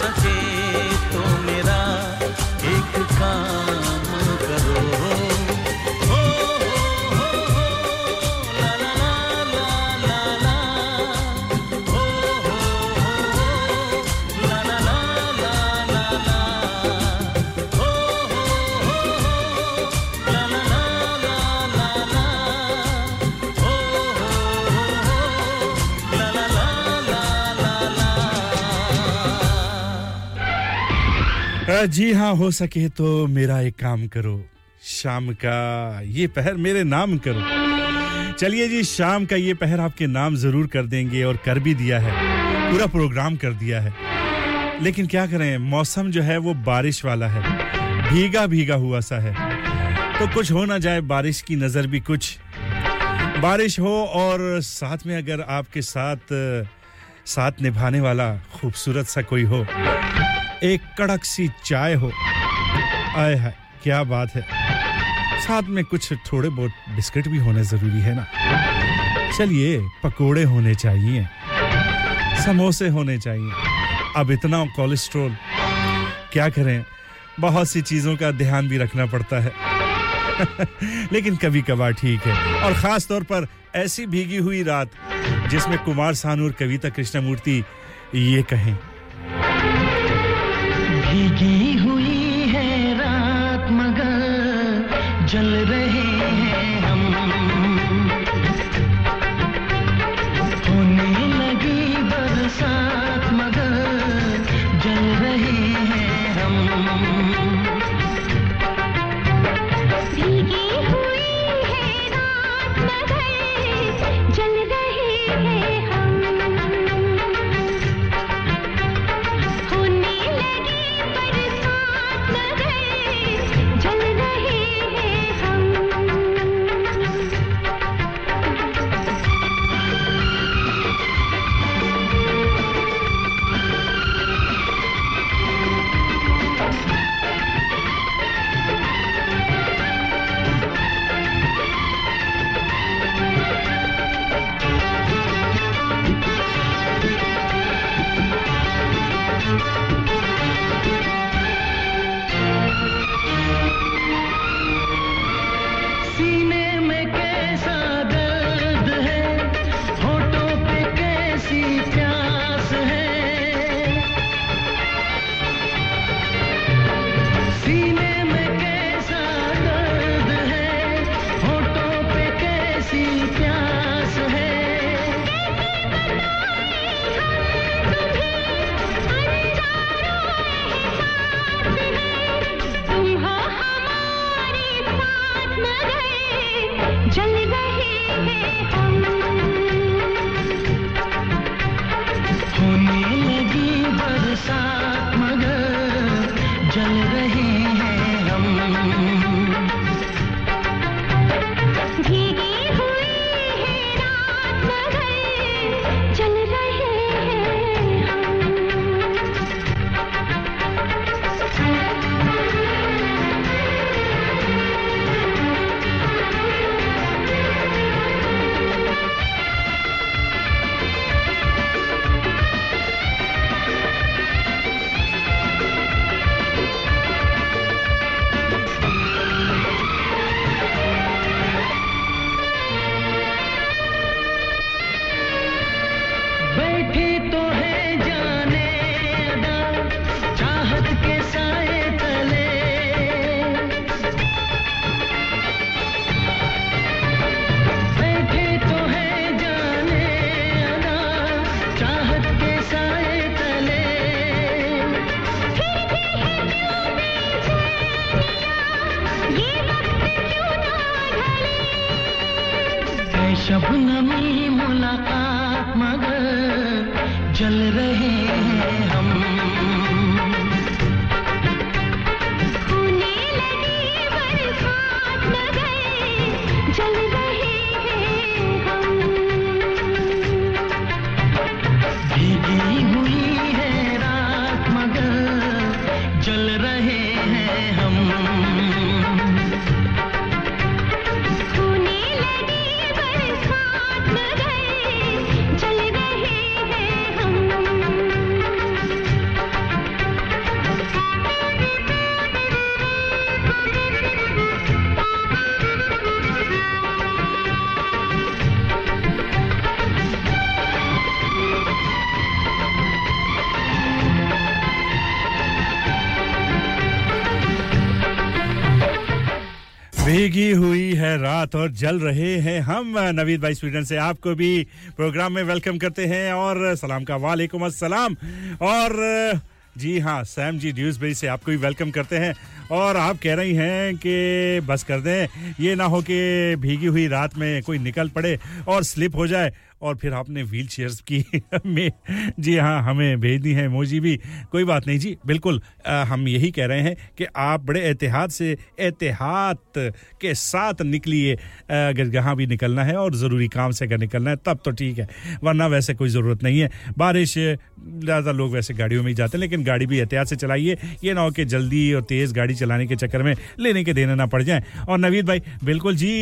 सके तो मेरा एक काम जी हाँ हो सके तो मेरा एक काम करो। शाम का ये पहर मेरे नाम करो। चलिए जी, शाम का ये पहर आपके नाम ज़रूर कर देंगे और कर भी दिया है। पूरा प्रोग्राम कर दिया है। लेकिन क्या करें, मौसम जो है वो बारिश वाला है। भीगा भीगा हुआ सा है। तो कुछ हो ना जाए, बारिश की नज़र भी कुछ। बारिश हो और साथ में अगर आपके साथ साथ निभाने वाला खूबसूरत सा कोई हो। एक कड़क सी चाय हो। आए हाय, क्या बात है। साथ में कुछ थोड़े बहुत बिस्किट भी होने ज़रूरी है ना। चलिए, पकोड़े होने चाहिए। समोसे होने चाहिए। अब इतना कोलेस्ट्रॉल। क्या करें? बहुत सी चीज़ों का ध्यान भी रखना पड़ता है। लेकिन कभी कभार ठीक है। और खास तौर पर ऐसी भीगी हुई रात, जिसमें कुमार सानू और कविता कृष्णमूर्ति ये कहें। भीगी है, रात और जल रहे हैं हम। नवीद भाई स्वीडन से आपको भी प्रोग्राम में वेलकम करते हैं और सलाम का वालेकुम अस्सलाम। और, जी हाँ सैम जी ड्यूसबरी से आपको भी वेलकम करते हैं। और आप कह रही हैं कि बस कर दें, ये ना हो कि भीगी हुई रात में कोई निकल पड़े और स्लिप हो जाए। और फिर आपने व्हील चेयर्स की में जी हाँ हमें भेजनी है मोजी भी। कोई बात नहीं जी बिल्कुल आ, हम यही कह रहे हैं कि आप बड़े एहतियात से एहतियात के साथ निकलिए। अगर जहाँ भी निकलना है और ज़रूरी काम से अगर निकलना है तब तो ठीक है वरना वैसे कोई ज़रूरत नहीं है। बारिश ज़्यादा लोग वैसे गाड़ियों में ही जाते हैं लेकिन गाड़ी भी एहतियात से चलाइए। ये ना हो कि जल्दी और तेज़ गाड़ी चलाने के चक्कर में लेने के देने ना पड़ जाए। और नवीद भाई बिल्कुल जी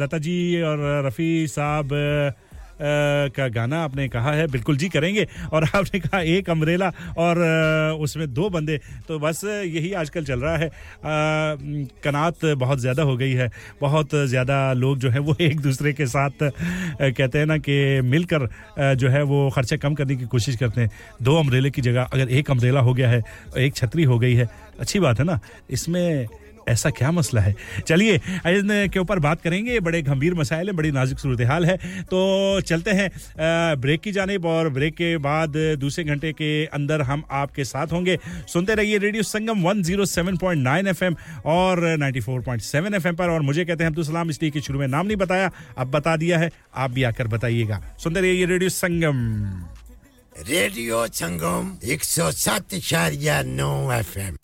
लता जी और रफ़ी साहब का गाना आपने कहा है, बिल्कुल जी करेंगे। और आपने कहा एक अमरेला और उसमें दो बंदे। तो बस यही आजकल चल रहा है। कनात बहुत ज़्यादा हो गई है। बहुत ज़्यादा लोग जो है वो एक दूसरे के साथ कहते हैं ना कि मिलकर जो है वो खर्चा कम करने की कोशिश करते हैं। दो अमरेले की जगह अगर एक अमरेला हो गया है, एक छतरी हो गई है। अच्छी बात है ना। इसमें ऐसा क्या मसला है? चलिए के ऊपर बात करेंगे। बड़े गंभीर मसाइल हैं, बड़ी नाजुक सूरत हाल है। तो चलते हैं ब्रेक की जानब और ब्रेक के बाद दूसरे घंटे के अंदर हम आपके साथ होंगे। सुनते रहिए रेडियो संगम 107.9 एफएम और 94.7 एफएम पर। और मुझे कहते हैं अब्दुल सलाम, इसलिए कि शुरू में नाम नहीं बताया, अब बता दिया है। आप भी आकर बताइएगा। सुनते रहिए रेडियो संगम। रेडियो संगम एक सौ सात Radio Sangam 107.9 FM.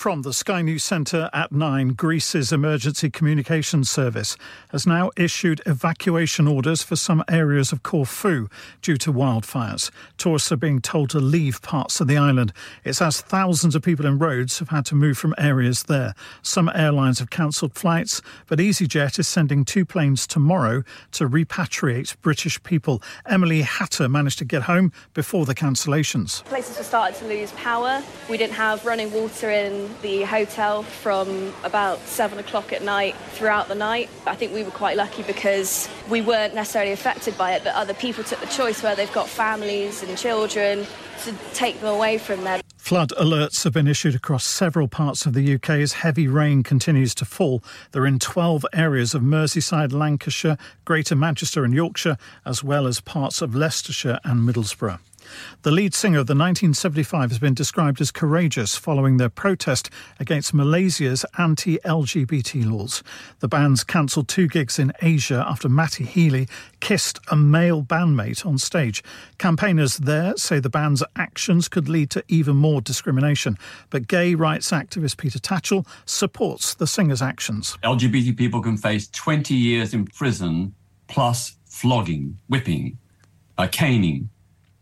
From the Sky News Centre at 9, Greece's emergency communications service has now issued evacuation orders for some areas of Corfu due to wildfires. Tourists are being told to leave parts of the island. It's as thousands of people in Rhodes have had to move from areas there. Some airlines have cancelled flights, but EasyJet is sending two planes tomorrow to repatriate British people. Emily Hatter managed to get home before the cancellations. Places were starting to lose power. We didn't have running water in the hotel from about seven o'clock at night throughout the night. I think we were quite lucky because we weren't necessarily affected by it, but other people took the choice where they've got families and children to take them away from there. Flood alerts have been issued across several parts of the UK as heavy rain continues to fall. They're in 12 areas of Merseyside, Lancashire, Greater Manchester, and Yorkshire, as well as parts of Leicestershire and Middlesbrough. The lead singer of the 1975 has been described as courageous following their protest against Malaysia's anti LGBT laws. The band's cancelled two gigs in Asia after Matty Healy kissed a male bandmate on stage. Campaigners there say the band's actions could lead to even more discrimination, but gay rights activist Peter Tatchell supports the singer's actions. LGBT people can face 20 years in prison plus flogging, whipping, uh, caning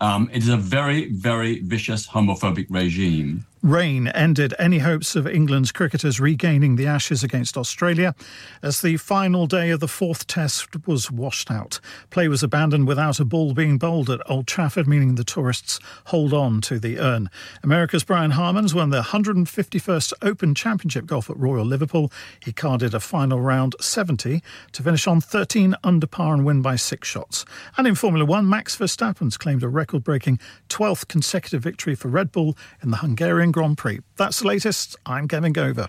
um, it is a very, very vicious homophobic regime. Rain ended any hopes of England's cricketers regaining the Ashes against Australia as the final day of the fourth test was washed out. Play was abandoned without a ball being bowled at Old Trafford, meaning the tourists hold on to the urn. America's Brian Harmons won the 151st Open Championship golf at Royal Liverpool. He carded a final round 70 to finish on 13 under par and win by six shots. And in Formula One, Max Verstappen's claimed a record breaking 12th consecutive victory for Red Bull in the Hungarian Grand Prix. That's the latest. I'm Kevin Gover.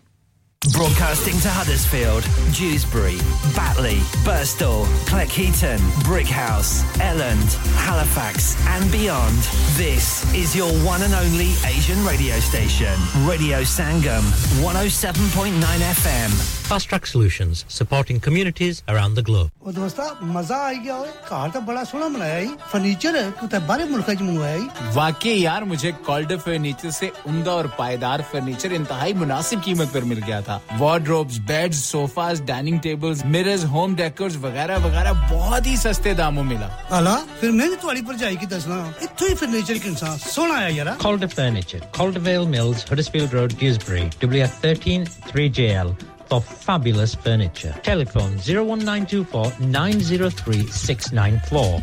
Broadcasting to Huddersfield, Dewsbury, Batley, Burstall, Cleckheaton, Brickhouse, Elland, Halifax, and beyond. This is your one and only Asian radio station, Radio Sangam, 107.9 FM. Fast Track Solutions, supporting communities around the globe. ओ दोस्ता मजा आ गया है car तो बड़ा सोना बनाया है फर्नीचर है कुते बारे मुल्क च मंगवाया है वाकई यार मुझे कॉल्डर फर्नीचर से उम्दा और पायदार फर्नीचर इंतहाई मुनासिब कीमत पर मिल गया था Wardrobes beds sofas dining tables mirrors home decors वगैरह वगैरह बहुत ही सस्ते दामों मिला आला फिर मैं भी तुम्हारी भरजाई की दसना इत्थों ही फर्नीचर के इंसान सोना आया यार Calder Furniture, Caldervale Mills, Huddersfield Road, Dewsbury, WF13 3JL for fabulous furniture. Telephone 01924 903 694.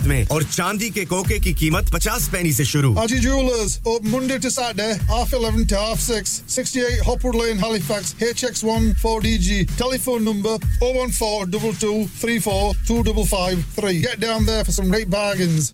कीमत में और चांदी के कोके की कीमत पचास पैनी से शुरू। आज Jewellers open Monday to Saturday half eleven to half six sixty eight Hopwood Lane Halifax H X one four D G telephone number O one four double two three four two double five three get down there for some great bargains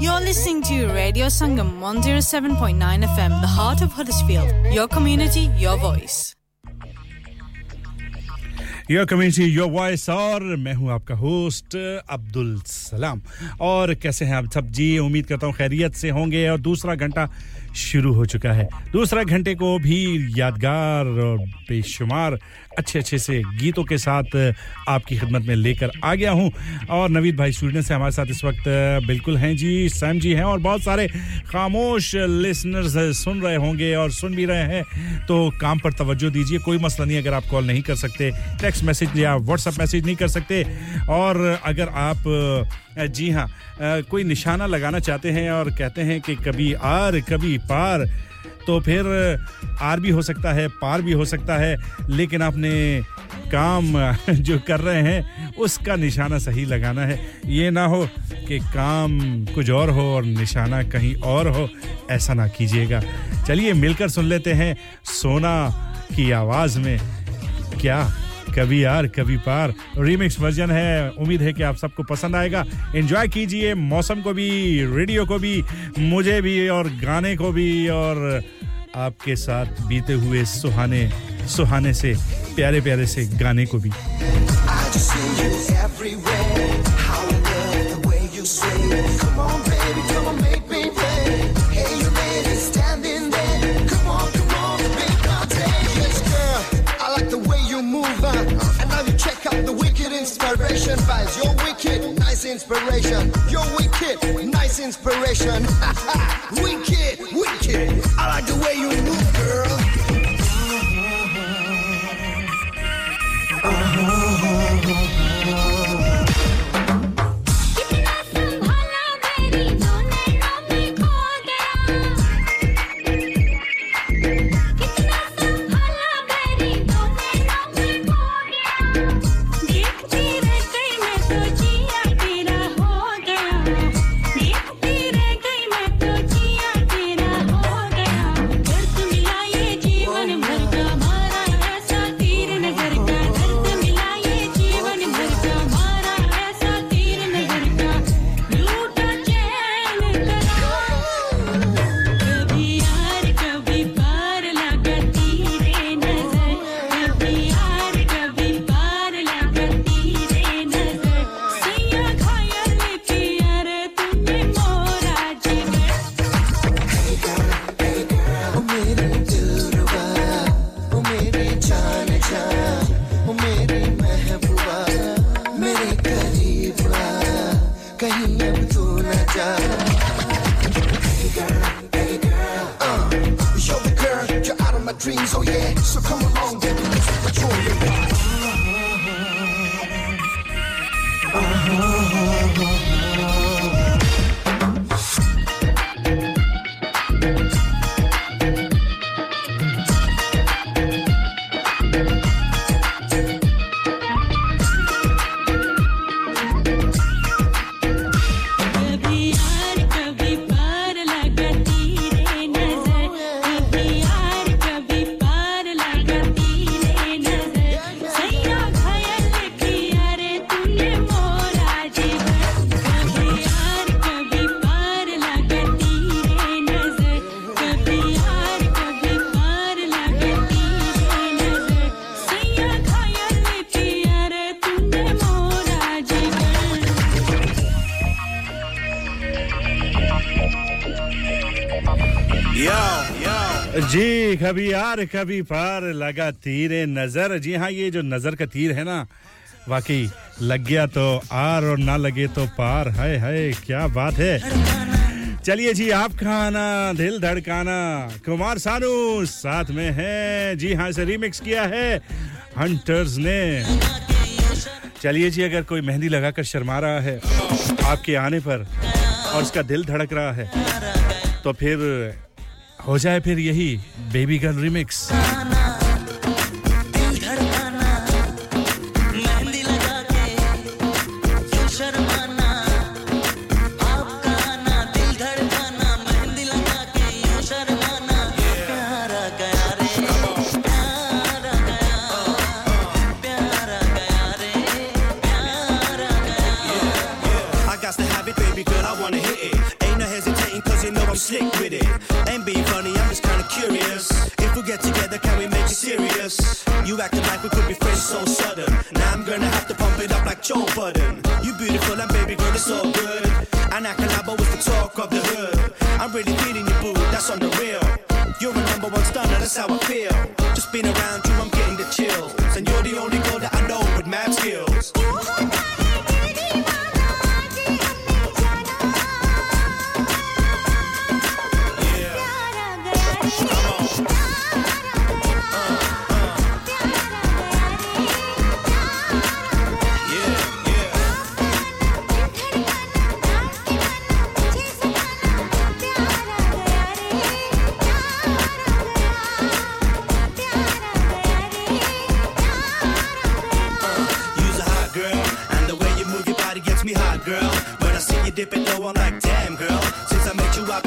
You're listening to Radio Sangam 107.9 FM, the heart of Huddersfield. Your community, your voice. Your community your voice और मैं हूँ आपका host Abdul Salam और कैसे हैं आप सब जी उम्मीद करता हूँ खैरियत से होंगे और दूसरा घंटा शुरू हो चुका है दूसरा घंटे को भी यादगार और बेशुमार अच्छे अच्छे से गीतों के साथ आपकी खिदमत में लेकर आ गया हूँ। और नवीद भाई स्टूडेंट से हमारे साथ इस वक्त बिल्कुल हैं जी, सैम जी हैं और बहुत सारे खामोश लिसनर्स सुन रहे होंगे और सुन भी रहे हैं। तो काम पर तवज्जो दीजिए, कोई मसला नहीं, अगर आप कॉल नहीं कर सकते टेक्स्ट मैसेज या व्हाट्सएप मैसेज नहीं कर सकते। और अगर आप, जी हाँ कोई निशाना लगाना चाहते हैं और कहते हैं कि कभी आर, कभी पार तो फिर आर भी हो सकता है, पार भी हो सकता है, लेकिन आपने काम जो कर रहे हैं, उसका निशाना सही लगाना है। ये ना हो कि काम कुछ और हो और निशाना कहीं और हो, ऐसा ना कीजिएगा। चलिए, मिलकर सुन लेते हैं सोना की आवाज़ में क्या कभी यार कभी पार। रीमिक्स वर्जन है उम्मीद है कि आप सबको पसंद आएगा। एंजॉय कीजिए मौसम को भी रेडियो को भी मुझे भी और गाने को भी और आपके साथ बीते हुए सुहाने सुहाने से प्यारे प्यारे से गाने को भी। I Come on, baby, check out the wicked inspiration vibes. You're wicked, nice inspiration. You're wicked, nice inspiration. wicked, wicked. I like the way you move, girl. कभी यार कभी पार लगा तीर नज़र। जी हाँ ये जो नज़र का तीर है ना, वाकई लग गया तो आर और ना लगे तो पार। हाय हाय, क्या बात है। चलिए जी, आप खाना दिल धड़काना, कुमार सानू साथ में है। जी हाँ इसे रिमिक्स किया है हंटर्स ने। चलिए जी, अगर कोई मेहंदी लगाकर शर्मा रहा है आपके आने पर और उसका दिल धड़क रहा है तो फिर हो जाए फिर यही baby girl remix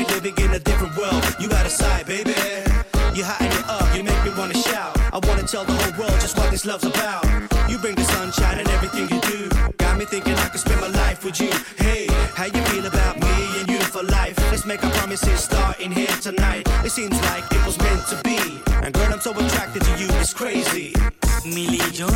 be living in a different world. You got a side, baby. You hotting it up, you make me wanna shout. I wanna tell the whole world just what this love's about. You bring the sunshine and everything you do. Got me thinking I could spend my life with you. Hey, how you feel about me and you for life? Let's make our promises starting here tonight. It seems like it was meant to be. And girl, I'm so attracted to you, it's crazy. मिली जो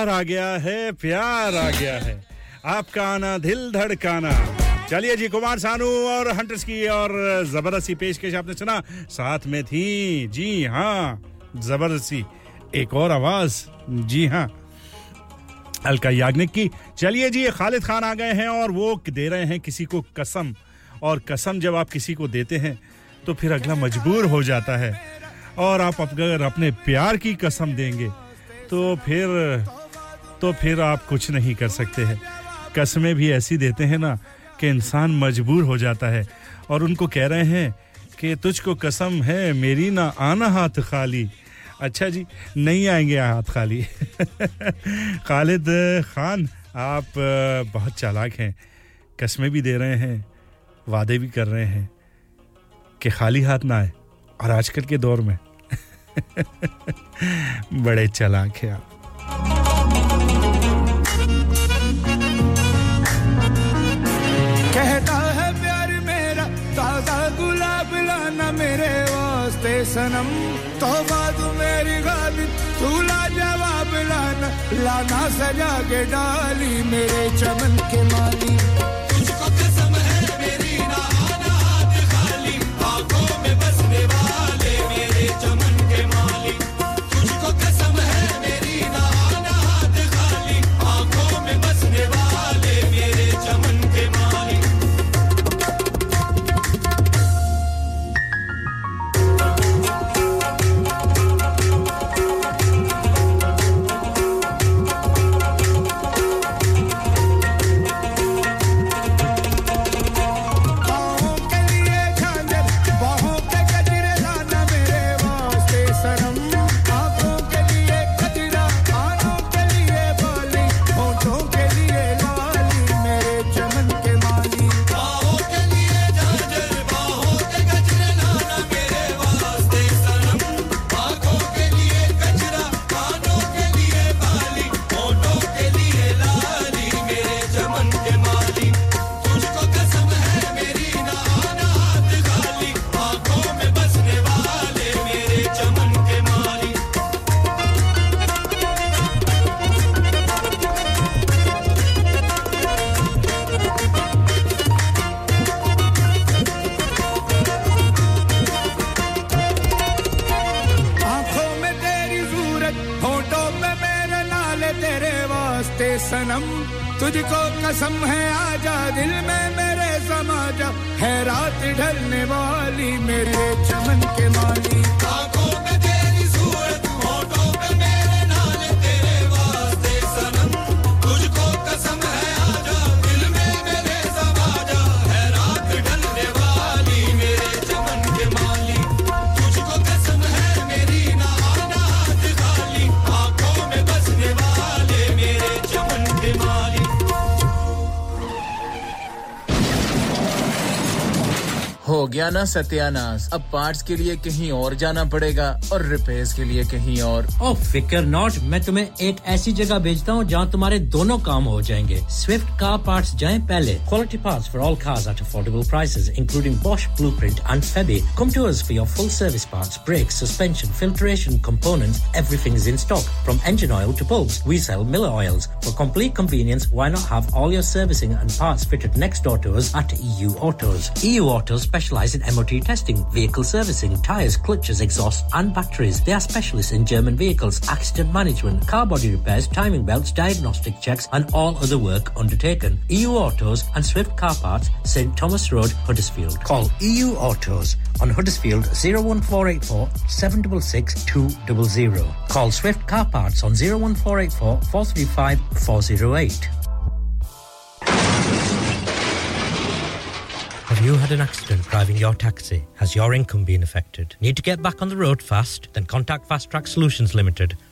प्यार आ गया है, प्यार आ गया है। आपका आना दिल धड़काना। चलिए जी, कुमार सानू और हंटर्स की और ज़बरदस्ती पेशकश आपने सुना। साथ में थी, जी हाँ ज़बरदस्ती। एक और आवाज़, जी हाँ अलका याग्निक की। चलिए जी, खालिद खान आ गए हैं और वो दे रहे हैं किसी को कसम। और कसम जब आप किसी को देते हैं तो फिर अगला मजबूर हो जाता है। और आप अगर अपने प्यार की कसम देंगे तो फिर तो फिर आप कुछ नहीं कर सकते हैं। कसमें भी ऐसी देते हैं ना कि इंसान मजबूर हो जाता है। और उनको कह रहे हैं कि तुझको कसम है, मेरी ना आना हाथ खाली। अच्छा जी, नहीं आएँगे हाथ खाली। खालिद खान, आप बहुत चालाक हैं। कस्में भी दे रहे हैं, वादे भी कर रहे हैं कि खाली हाथ ना आए। और आजकल के दौर में बड़े चालाक हैं आप। सनम तो बाद मेरी गाली तू जवाब लाना लाना सजा के डाली मेरे चमन के माली। सत्यानाश। अब पार्ट के लिए कहीं और जाना पड़ेगा और रिपेयर के लिए कहीं और। फिकर नॉट, मैं तुम्हें एक ऐसी जगह भेजता हूँ जहाँ तुम्हारे दोनों काम हो जाएँगे। स्विफ्ट का पार्ट जाए पहले। Quality part for all cars at affordable prices including Bosch Blueprint and Febi come to us full service part brake suspension filtration component everything is in stock from engine oil to post we sell Miller oils complete convenience why not have all your servicing and parts fitted next door to us at EU Autos EU Autos specialize in MOT testing, vehicle servicing, tyres, clutches, exhausts, and batteries. They are specialists in German vehicles, accident management, car body repairs, timing belts, diagnostic checks and all other work undertaken. EU Autos and Swift Car Parts, St Thomas Road, Huddersfield. Call EU Autos on Huddersfield 01484 766 200. Call Swift Car Parts on 01484 435 408. Have you had an accident driving your taxi? Has your income been affected? Need to get back on the road fast? Then contact Fast Track Solutions Limited,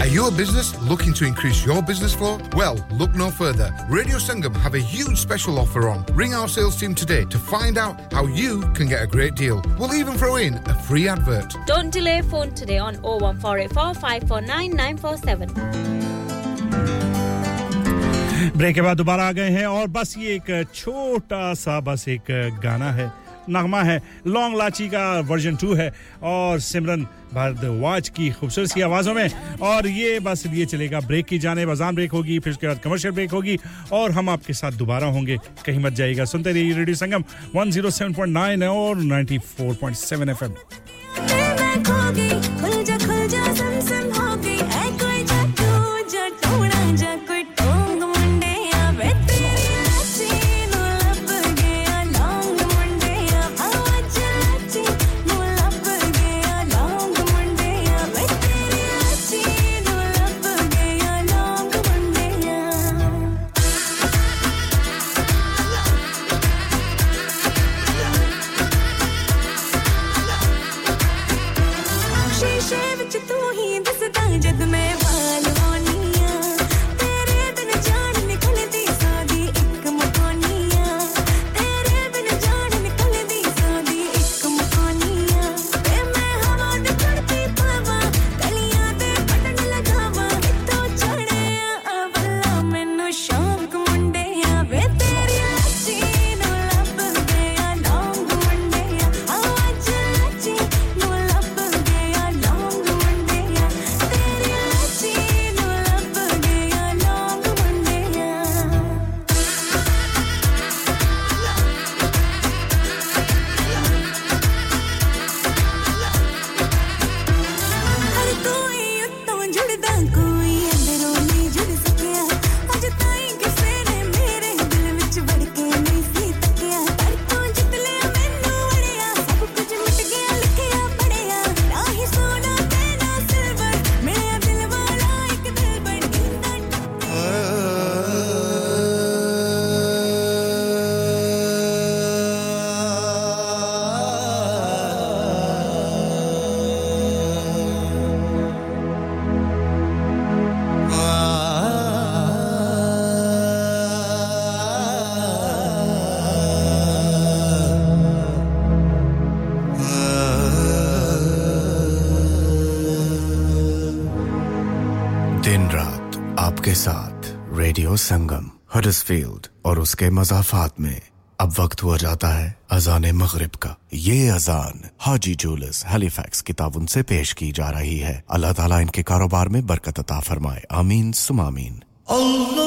Are you a business looking to increase your business flow? Well, look no further. Radio Sangam have a huge special offer on. Ring our sales team today to find out how you can get a great deal. We'll even throw in a free advert. Don't delay phone today on 01484 549 947. Break के बाद दोबारा आ गए हैं और बस ये एक छोटा सा बस एक गाना है नगमा है। लॉन्ग लाची का वर्जन टू है और सिमरन भारद्वाज की खूबसूरत सी आवाज़ों में। और ये बस लिए चलेगा। ब्रेक की जाने बजान ब्रेक होगी, फिर उसके बाद कमर्शियल ब्रेक होगी और हम आपके साथ दोबारा होंगे। कहीं मत जाइएगा। सुनते रहिए रेडियो संगम 107.9 और 94.7 एफएम फ़ील्ड और उसके मजाफात में अब वक्त हुआ जाता है अजान मगरब का। ये अजान हाजी जूलस हेलीफैक्स की ताउन से पेश की जा रही है। अल्लाह ताला इनके कारोबार में बरकत अता फरमाए। आमीन, सुमामीन। अल्लाह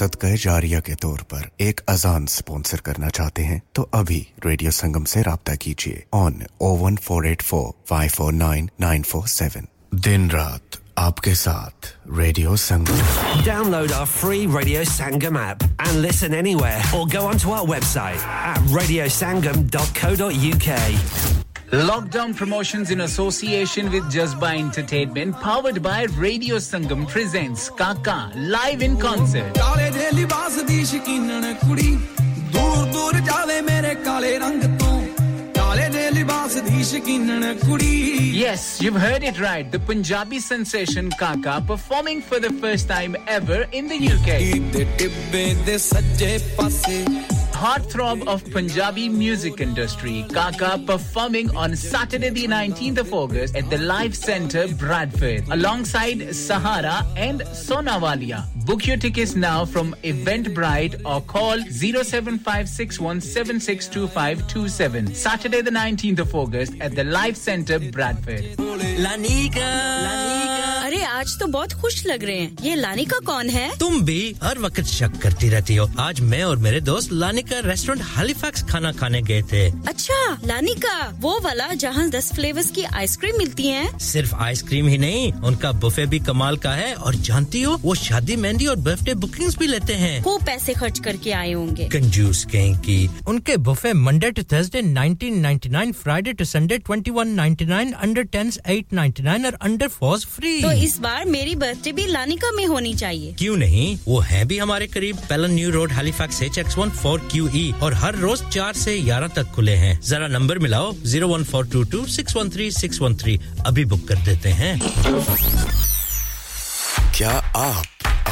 सदका जारिया के तौर पर एक अजान स्पॉन्सर करना चाहते हैं तो अभी रेडियो संगम से राब्ता कीजिए। On O one four eight four five four nine nine four seven दिन रात आपके साथ Radio Sangam. Download our free Radio Sangam app and listen anywhere, or go onto our website at radiosangam.co.uk. Lockdown Promotions in association with Jazba Entertainment, powered by Radio Sangam, presents Kaka live in concert. Yes, you've heard it right. The Punjabi sensation Kaka performing for the first time ever in the UK heartthrob of Punjabi music industry, Kaka, performing on Saturday the 19th of August at the Live Centre, Bradford, alongside Sahara and Sonawalia. Book your tickets now from Eventbrite or call 0756176227. Saturday the 19th of August at the Live Centre, Bradford. लानिका। अरे आज तो बहुत खुश लग रहे हैं। ये लानिका कौन है? तुम भी हर वक्त शक करती रहती हो। आज मैं और मेरे दोस्त लानिका रेस्टोरेंट हालीफैक्स खाना खाने गए थे। अच्छा लानिका वो वाला जहाँ दस फ्लेवर्स की आइसक्रीम मिलती है? सिर्फ़ आइसक्रीम ही नहीं उनका बुफे भी कमाल का है। और जानती हो वो शादी मेहंदी और बर्थडे बुकिंग्स भी लेते हैं। खूब पैसे खर्च करके आए होंगे। कंजूस कहीं की उनके buffet Monday to Thursday 1999 Friday to Sunday 2199 under 10s 899 और अंडर 4s फ्री तो इस बार मेरी बर्थडे भी लानिका में होनी चाहिए। क्यों नहीं? वो है भी हमारे करीब। Pellon New Road Halifax H X one four Q E और हर रोज चार से ग्यारह तक खुले हैं। जरा नंबर मिलाओ। Zero one four two two six one three six one three अभी बुक कर देते हैं क्या आप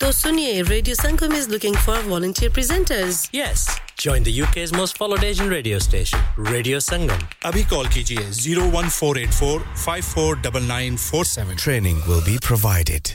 तो सुनिए radio Sangam is looking for volunteer presenters Yes, join the UK's most followed Asian radio station, Radio Sangam. अभी कॉल कीजिए 01484 549947 Training will be provided.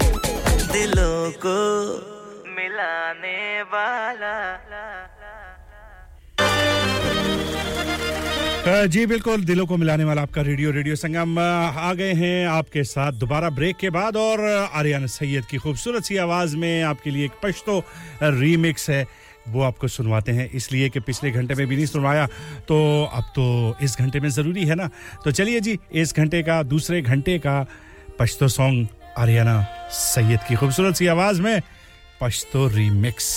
दिलों को मिलाने वाला। जी, बिल्कुल, दिलों को मिलाने वाला आपका रेडियो रेडियो संगम आ गए हैं आपके साथ दोबारा ब्रेक के बाद और आर्यन सैयद की खूबसूरत सी आवाज़ में आपके लिए एक पश्तो रीमिक्स है। वो आपको सुनवाते हैं, इसलिए कि पिछले घंटे में भी नहीं सुनवाया तो अब तो इस घंटे में ज़रूरी है ना। तो चलिए जी, इस घंटे का, दूसरे घंटे का पश्तो सॉन्ग आर्याना सैयद की खूबसूरत सी आवाज़ में पश्तो रीमिक्स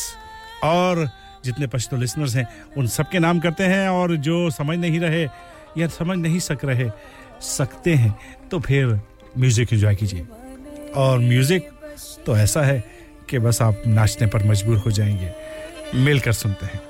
और जितने पश्तो लिसनर्स हैं, उन सब के नाम करते हैं और जो समझ नहीं रहे या समझ नहीं सक रहे, सकते हैं तो फिर म्यूज़िक एंजॉय कीजिए। और म्यूज़िक तो ऐसा है कि बस आप नाचने पर मजबूर हो जाएँगे, मिलकर सुनते हैं।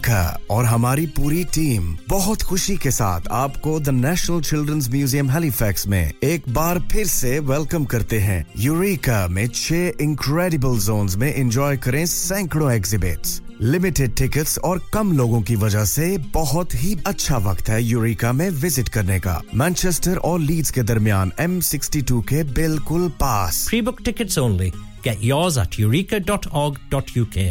यूरेका और हमारी पूरी टीम बहुत खुशी के साथ आपको the National Children's Museum Halifax में एक बार फिर से वेलकम करते हैं यूरेका में छह इनक्रेडिबल जोन्स में एंजॉय करें सैकड़ों एग्जिबिट्स लिमिटेड टिकट्स और कम लोगों की वजह से बहुत ही अच्छा वक्त है यूरेका में विज़िट करने का मैनचेस्टर और लीड्स के दरमियान M62 के बिल्कुल पास Pre-book tickets only. Get yours at eureka.org.uk.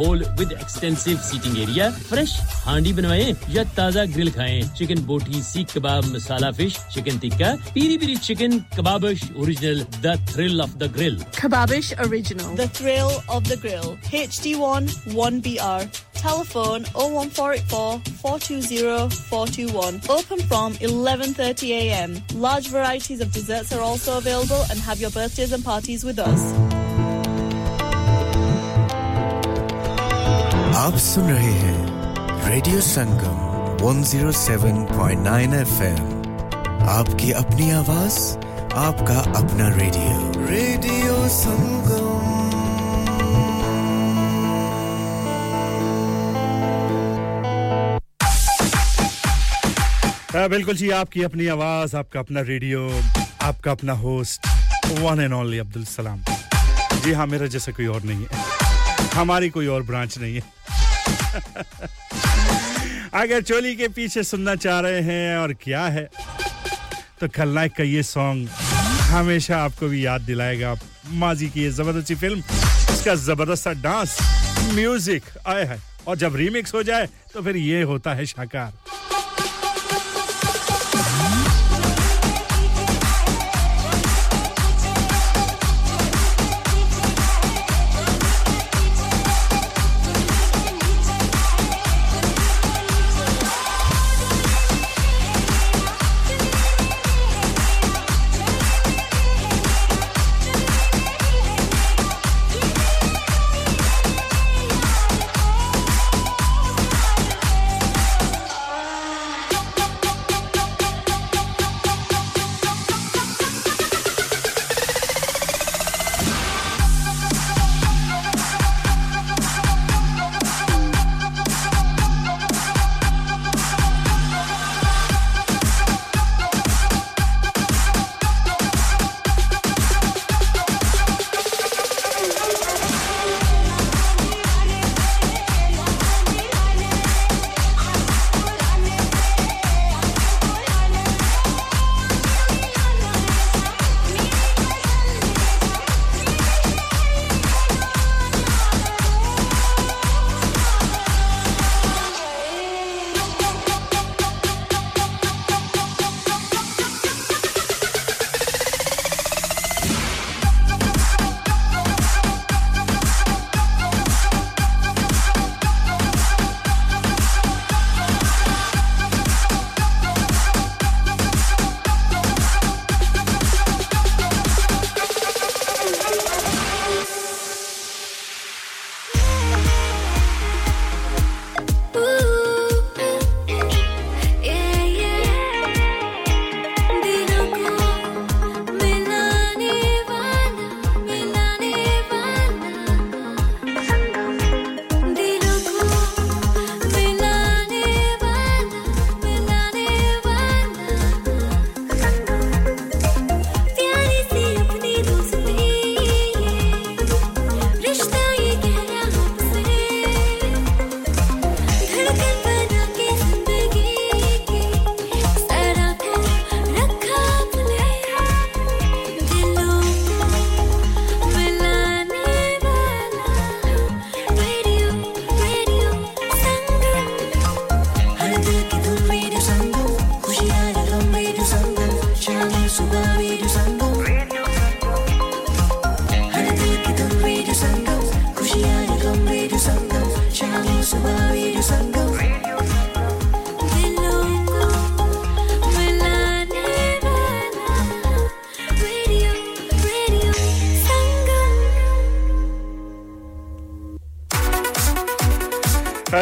With extensive seating area fresh handi बनवाएं या ताज़ा ग्रिल खाएं chicken boti seekh kebab masala fish chicken tikka peri peri chicken Kebabish original the thrill of the grill Kebabish Original. The thrill of the grill. HD1 1BR. Telephone 01484 420 421. Open from 11:30 a.m. Large varieties of desserts are also available and have your birthdays and parties with us. आप सुन रहे हैं radio Sangam 107.9 FM आपकी अपनी आवाज़ आपका अपना radio. Radio संगम। हाँ, बिल्कुल जी आपकी अपनी आवाज़ आपका अपना रेडियो आपका अपना host one and only Abdul Salam. जी हाँ मेरा जैसा कोई और नहीं है। हमारी कोई और ब्रांच नहीं है। अगर चोली के पीछे सुनना चाह रहे हैं और क्या है तो खलनायक का ये सॉन्ग हमेशा आपको भी याद दिलाएगा। माजी की ये ज़बरदस्ती फ़िल्म इसका ज़बरदस्त डांस म्यूज़िक आया है और जब रीमिक्स हो जाए तो फिर ये होता है शाकार।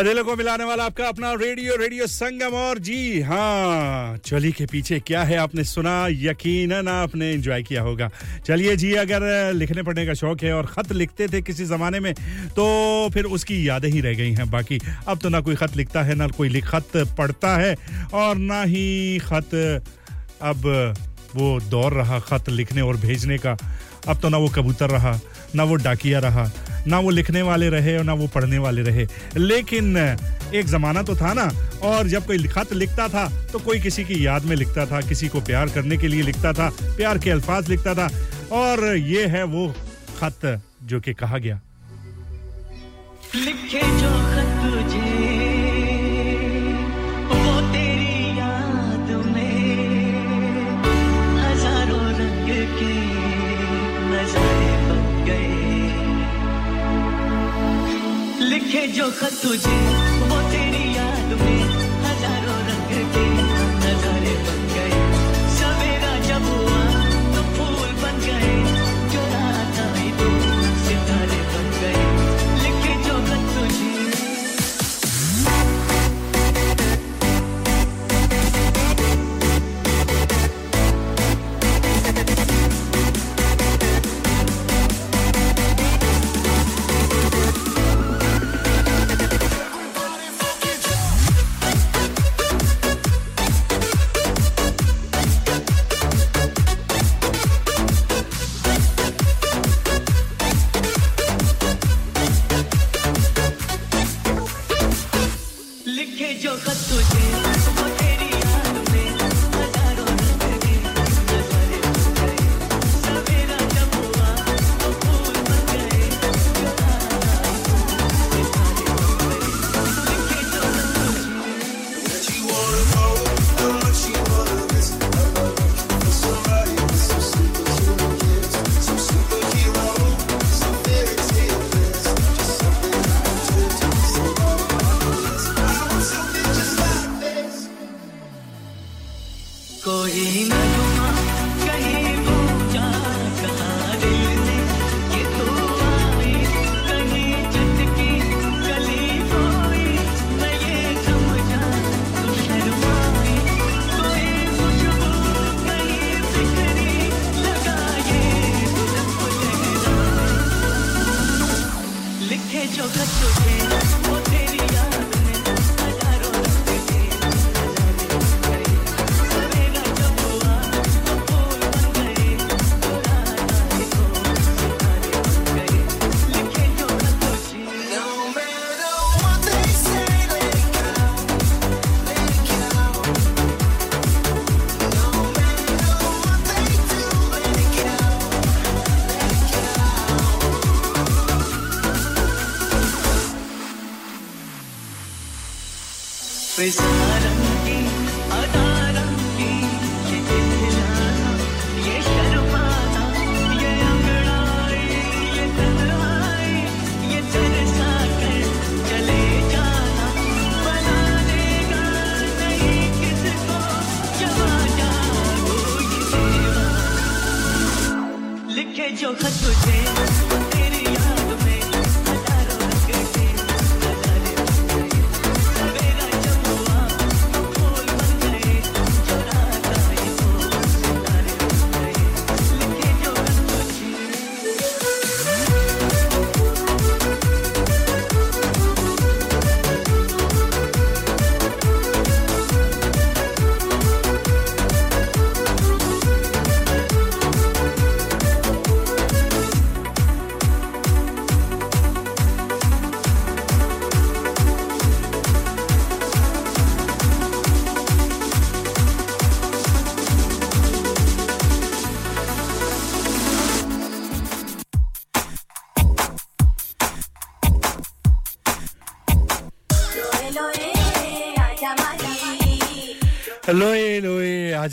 दिलों को मिलाने वाला आपका अपना रेडियो रेडियो संगम और जी हाँ चोली के पीछे क्या है आपने सुना? यकीनन आपने एंजॉय किया होगा। चलिए जी, अगर लिखने पढ़ने का शौक है और खत लिखते थे किसी जमाने में तो फिर उसकी यादें ही रह गई हैं बाकी। अब तो ना कोई खत लिखता है, ना कोई लिख खत पढ़ता है और ना ही खत अब वो दौर रहा, खत लिखने और भेजने का। अब तो ना वो कबूतर रहा, ना वो डाकिया रहा, ना वो लिखने वाले रहे और ना वो पढ़ने वाले रहे। लेकिन एक ज़माना तो था ना, और जब कोई खत लिखता था तो कोई किसी की याद में लिखता था, किसी को प्यार करने के लिए लिखता था, प्यार के अल्फाज लिखता था, और ये है वो खत जो कि कहा गया। लिखे जो जो खत तुझे वो तेरी याद में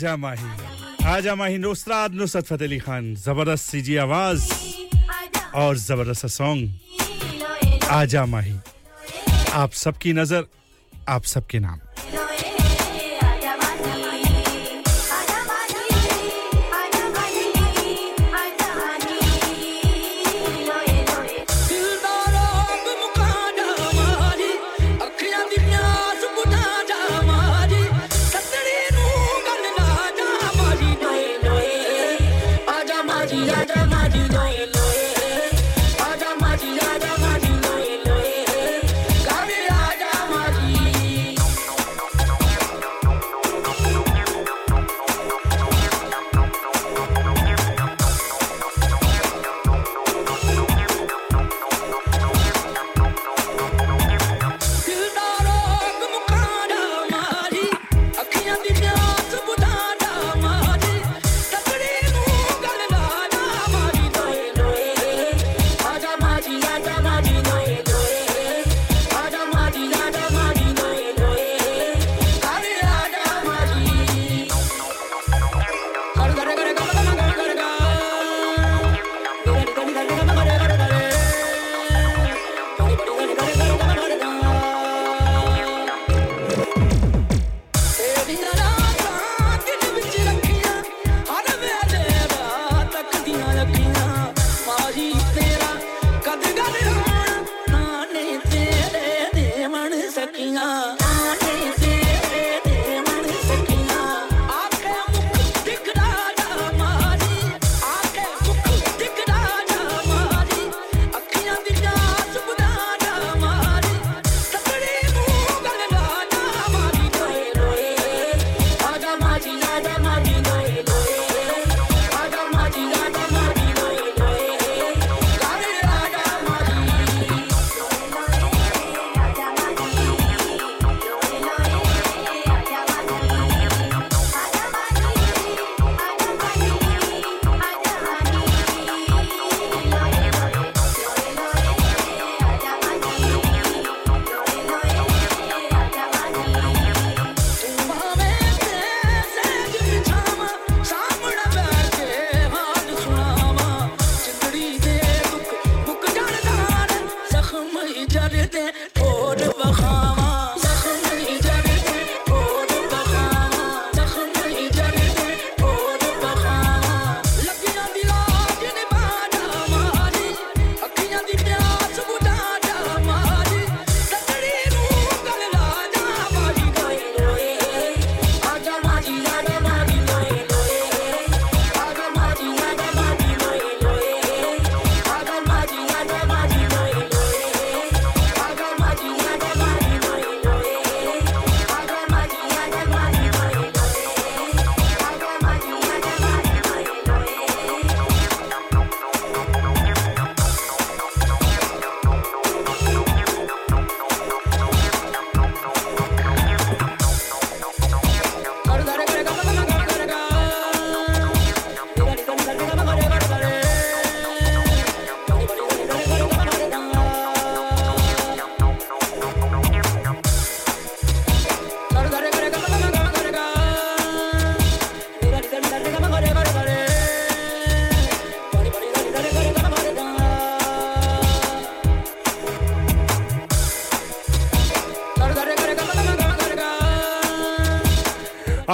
आजा माही आजा माही नुसरात नुसरत फतेह अली खान। ज़बरदस्त सीजी आवाज़ और ज़बरदस्त सॉन्ग आजा माही आप सबकी नज़र, आप सबके नाम।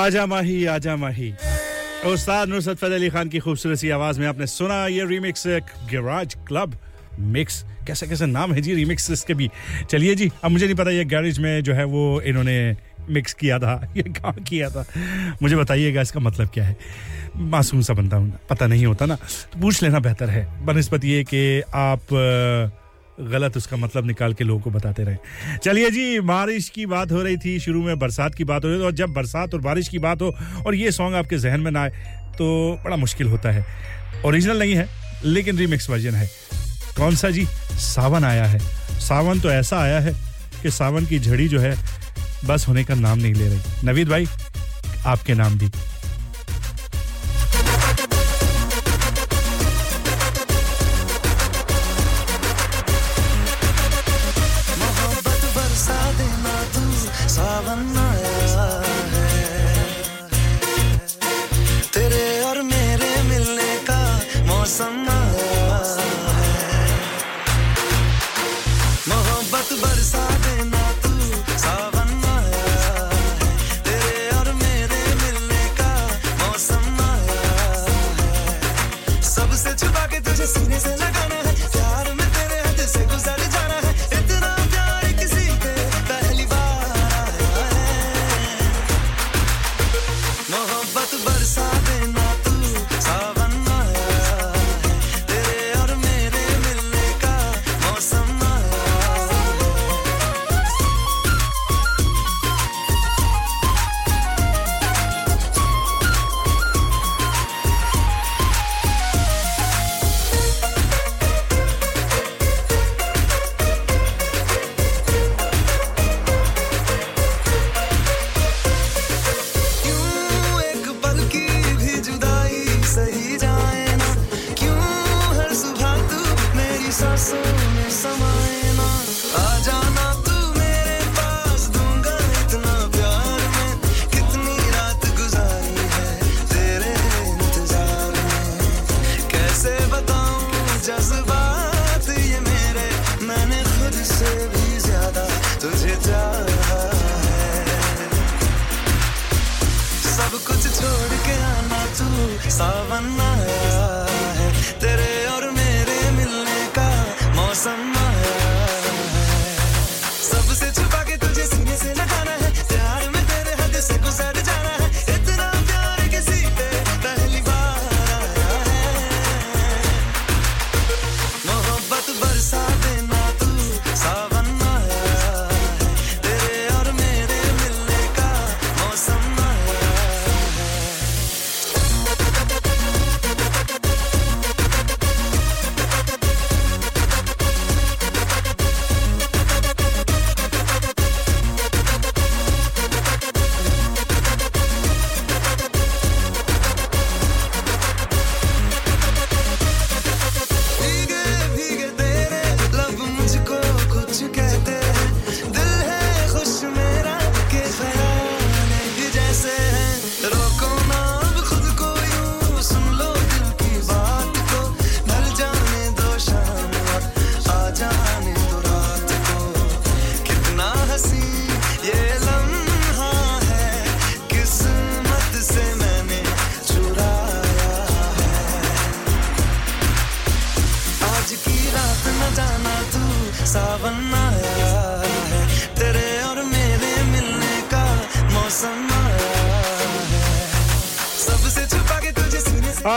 आजा माही आजा माही। उस्ताद नुसरत फतेह अली खान की खूबसूरत सी आवाज़ में आपने सुना ये रीमिक्स गैराज क्लब मिक्स कैसे कैसे नाम है जी रीमिक्स इसके भी? चलिए जी, अब मुझे नहीं पता ये गैरेज में जो है वो इन्होंने मिक्स किया था, ये कहाँ किया था। मुझे बताइएगा इसका मतलब क्या है। मासूम सा बनता हूँ पता नहीं होता ना। तो पूछ लेना बेहतर है। बनस्पत ये कि आप गलत, उसका मतलब निकाल के लोगों को बताते रहे। चलिए जी, बारिश की बात हो रही थी, शुरू में बरसात की बात हो रही थी, और जब बरसात और बारिश की बात हो, और ये सॉन्ग आपके जहन में ना आए तो बड़ा मुश्किल होता है। ओरिजिनल नहीं है, लेकिन रीमिक्स वर्जन है। कौन सा जी? सावन आया है। सावन तो ऐसा आया है कि सावन की झड़ी जो है, बस होने का नाम नहीं ले रही। नवीद भाई, आपके नाम भी।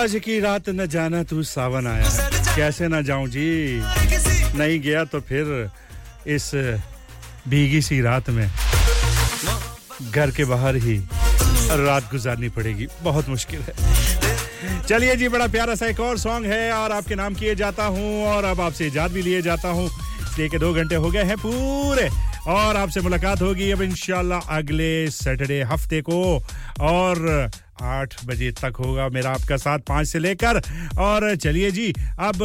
आज की रात न जाना तू सावन आया। कैसे ना जाऊँ जी? नहीं गया तो फिर इस भीगी सी रात में घर के बाहर ही रात गुजारनी पड़ेगी। बहुत मुश्किल है। चलिए जी, बड़ा प्यारा सा एक और सॉन्ग है और आपके नाम किए जाता हूँ और अब आपसे इजाद भी लिए जाता हूँ। इसलिए कि दो घंटे हो गए हैं पूरे और आपसे मुलाकात होगी अब इंशाल्लाह अगले सैटरडे हफ़्ते को। और आठ बजे तक होगा मेरा आपका साथ पाँच से लेकर। और चलिए जी, अब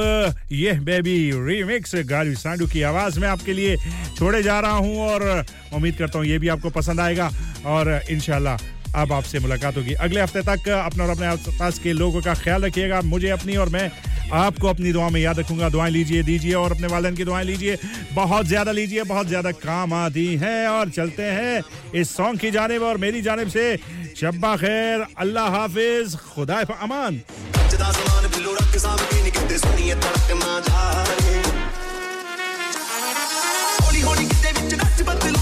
ये बेबी रीमिक्स गाली सांडू की आवाज़ में आपके लिए छोड़े जा रहा हूँ और उम्मीद करता हूँ ये भी आपको पसंद आएगा। और इंशाल्लाह अब आपसे मुलाकात होगी अगले हफ्ते तक अपना और अपने आसपास के लोगों का ख्याल रखिएगा मुझे अपनी और मैं आपको अपनी दुआ में याद रखूंगा दुआएं लीजिए दीजिए और अपने वालन की दुआएं लीजिए बहुत ज्यादा लीजिए बहुत ज्यादा काम आती हैं और चलते हैं इस सॉन्ग की जानेब और मेरी जानेब से शब्बा खैर अल्लाह हाफिज खुदा अमान जदा समान बिल्लो रख सामने नहीं किते सुनिए तड़क ना जाए ਹੌਲੀ ਹੌਲੀ ਕਿਤੇ ਵਿੱਚ ਨੱਚ ਬਦਲੂ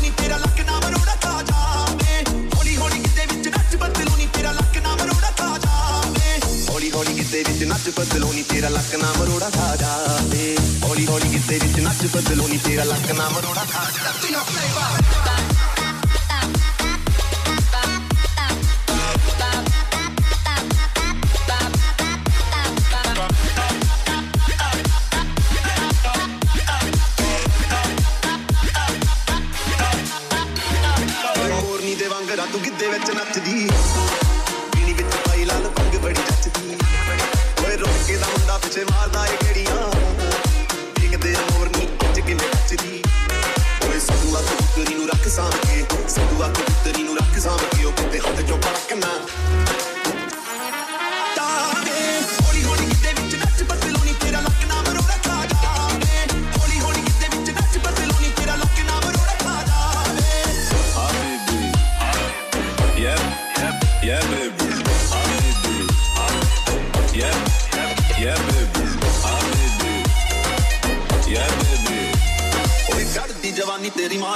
ਹੌਲੀ ਹੌਲੀ ਕਿਤੇ ਵਿੱਚ ਨੱਚ ਬਦਲੂ ਨਹੀਂ ਤੇਰਾ ਲੱਕ ਨਾ ਮਰੋੜਾ ਖਾ ਜਾਵੇ ਹੌਲੀ ਹੌਲੀ ਕਿਤੇ ਵਿੱਚ ਨੱਚ ਬਦਲੂ ਨਹੀਂ ਤੇਰਾ ਲੱਕ ਨਾ ਮਰੋੜਾ ਖਾ ਜਾਵੇ ਹੋਰ ਨਹੀਂ ਦੇ ਵਾਂਗ ਰਾਤੂ ਗਿੱਦੇ ਵਿੱਚ ਨੱਚਦੀ ਪਿੱਛੇ ਮਾਰਦਾ ਏ ਕਿਹੜੀਆਂ? ਦੇਖਦੇ ਹੋਰ ਨਹੀਂ ਅੱਜ ਕਿਵੇਂ ਨੱਚਦੀ? ਓਏ ਸਦੂਆ ਕੁੱਤਰੀ ਨੂੰ ਰੱਖ ਸਾਂਭ ਕੇ ਸਦੂਆ ਕੁੱਤਰੀ ਨੂੰ ਰੱਖ ਸਾਂਭ ਕੇ, ਉਹ ਕਿਤੇ ਹੱਥ ਚੋਂ ਪੜਕ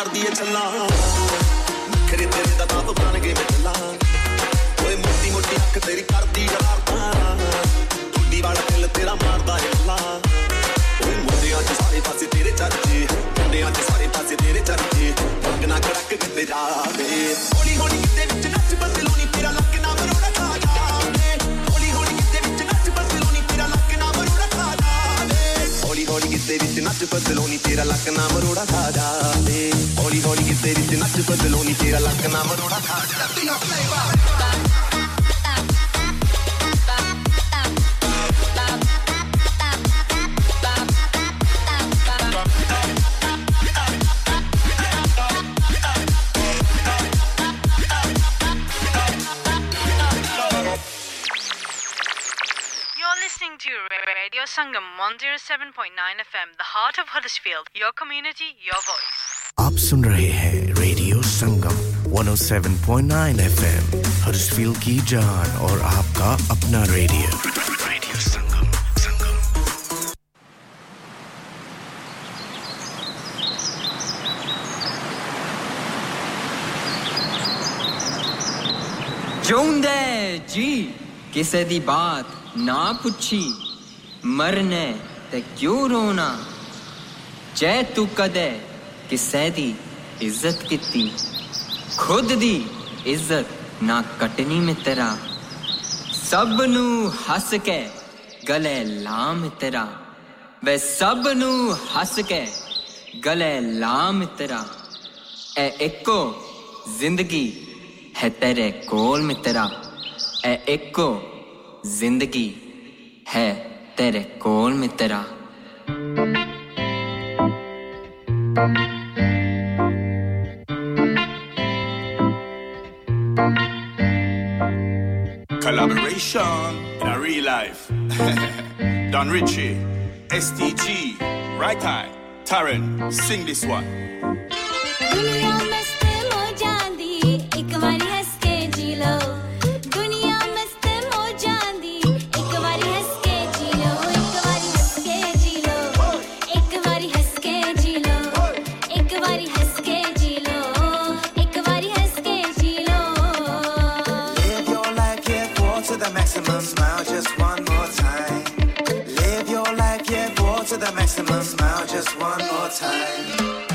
ਮਾਰਦੀ ਏ ਛੱਲਾਂ ਨਖਰੇ ਤੇਰੇ ਦਾ ਤਾਂ ਬਣ ਗਏ ਮਿੱਲਾਂ ਓਏ ਮੋਟੀ ਮੋਟੀ ਅੱਖ ਤੇਰੀ ਕਰਦੀ ਜਵਾਰਤਾਂ ਟੁੱਡੀ ਵਾਲਾ ਦਿਲ ਤੇਰਾ ਮਾਰਦਾ ਏ ਅੱਲਾ। ਓਏ ਮੁੰਡਿਆਂ 'ਚ ਸਾਰੇ ਪਾਸੇ ਤੇਰੇ ਚਰਚੇ। ਮੁੰਡਿਆਂ 'ਚ ਸਾਰੇ ਪਾਸੇ ਤੇਰੇ ਚਰਚੇ। ਅੱਗ ਨਾ ਕੜਕ ਕਿਤੇ ਜਾਵੇ। तेरी नच बदलो नी तेरा लक ना मरोड़ा खा जाते हौली हौली के तेरी नच बदलो नी तेरा लक ना Radio Sangam 107.9 FM, the heart of Huddersfield, your community, your voice. आप सुन रहे हैं रेडियो संगम 107.9 FM, हडर्सफील्ड की जान और आपका अपना रेडियो रेडियो संगम संगम जोंदे जी किसे दी बात ना पुछी मरने ते क्यों रोना? जै तू कद किसै दी इज़्ज़त की खुद दी इज़्ज़त ना कटनी मित्रा सब नू हस के गले ला तेरा। वे सब नू हस के गले ला तेरा। ए एको ज़िंदगी है तेरे कोल मित्रा ए एको ज़िंदगी है तेरे कोल में तेरा Collaboration in a real life. Don Ritchie, SDG, Right Eye, Taren, sing this one. Just one more time.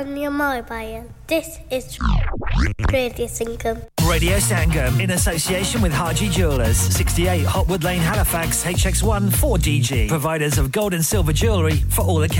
On your mobile. This is Radio Singam. Radio Sangam in association with Haji Jewelers, 68 Hotwood Lane, Halifax, HX1 4DG. Providers of gold and silver jewellery for all occasions.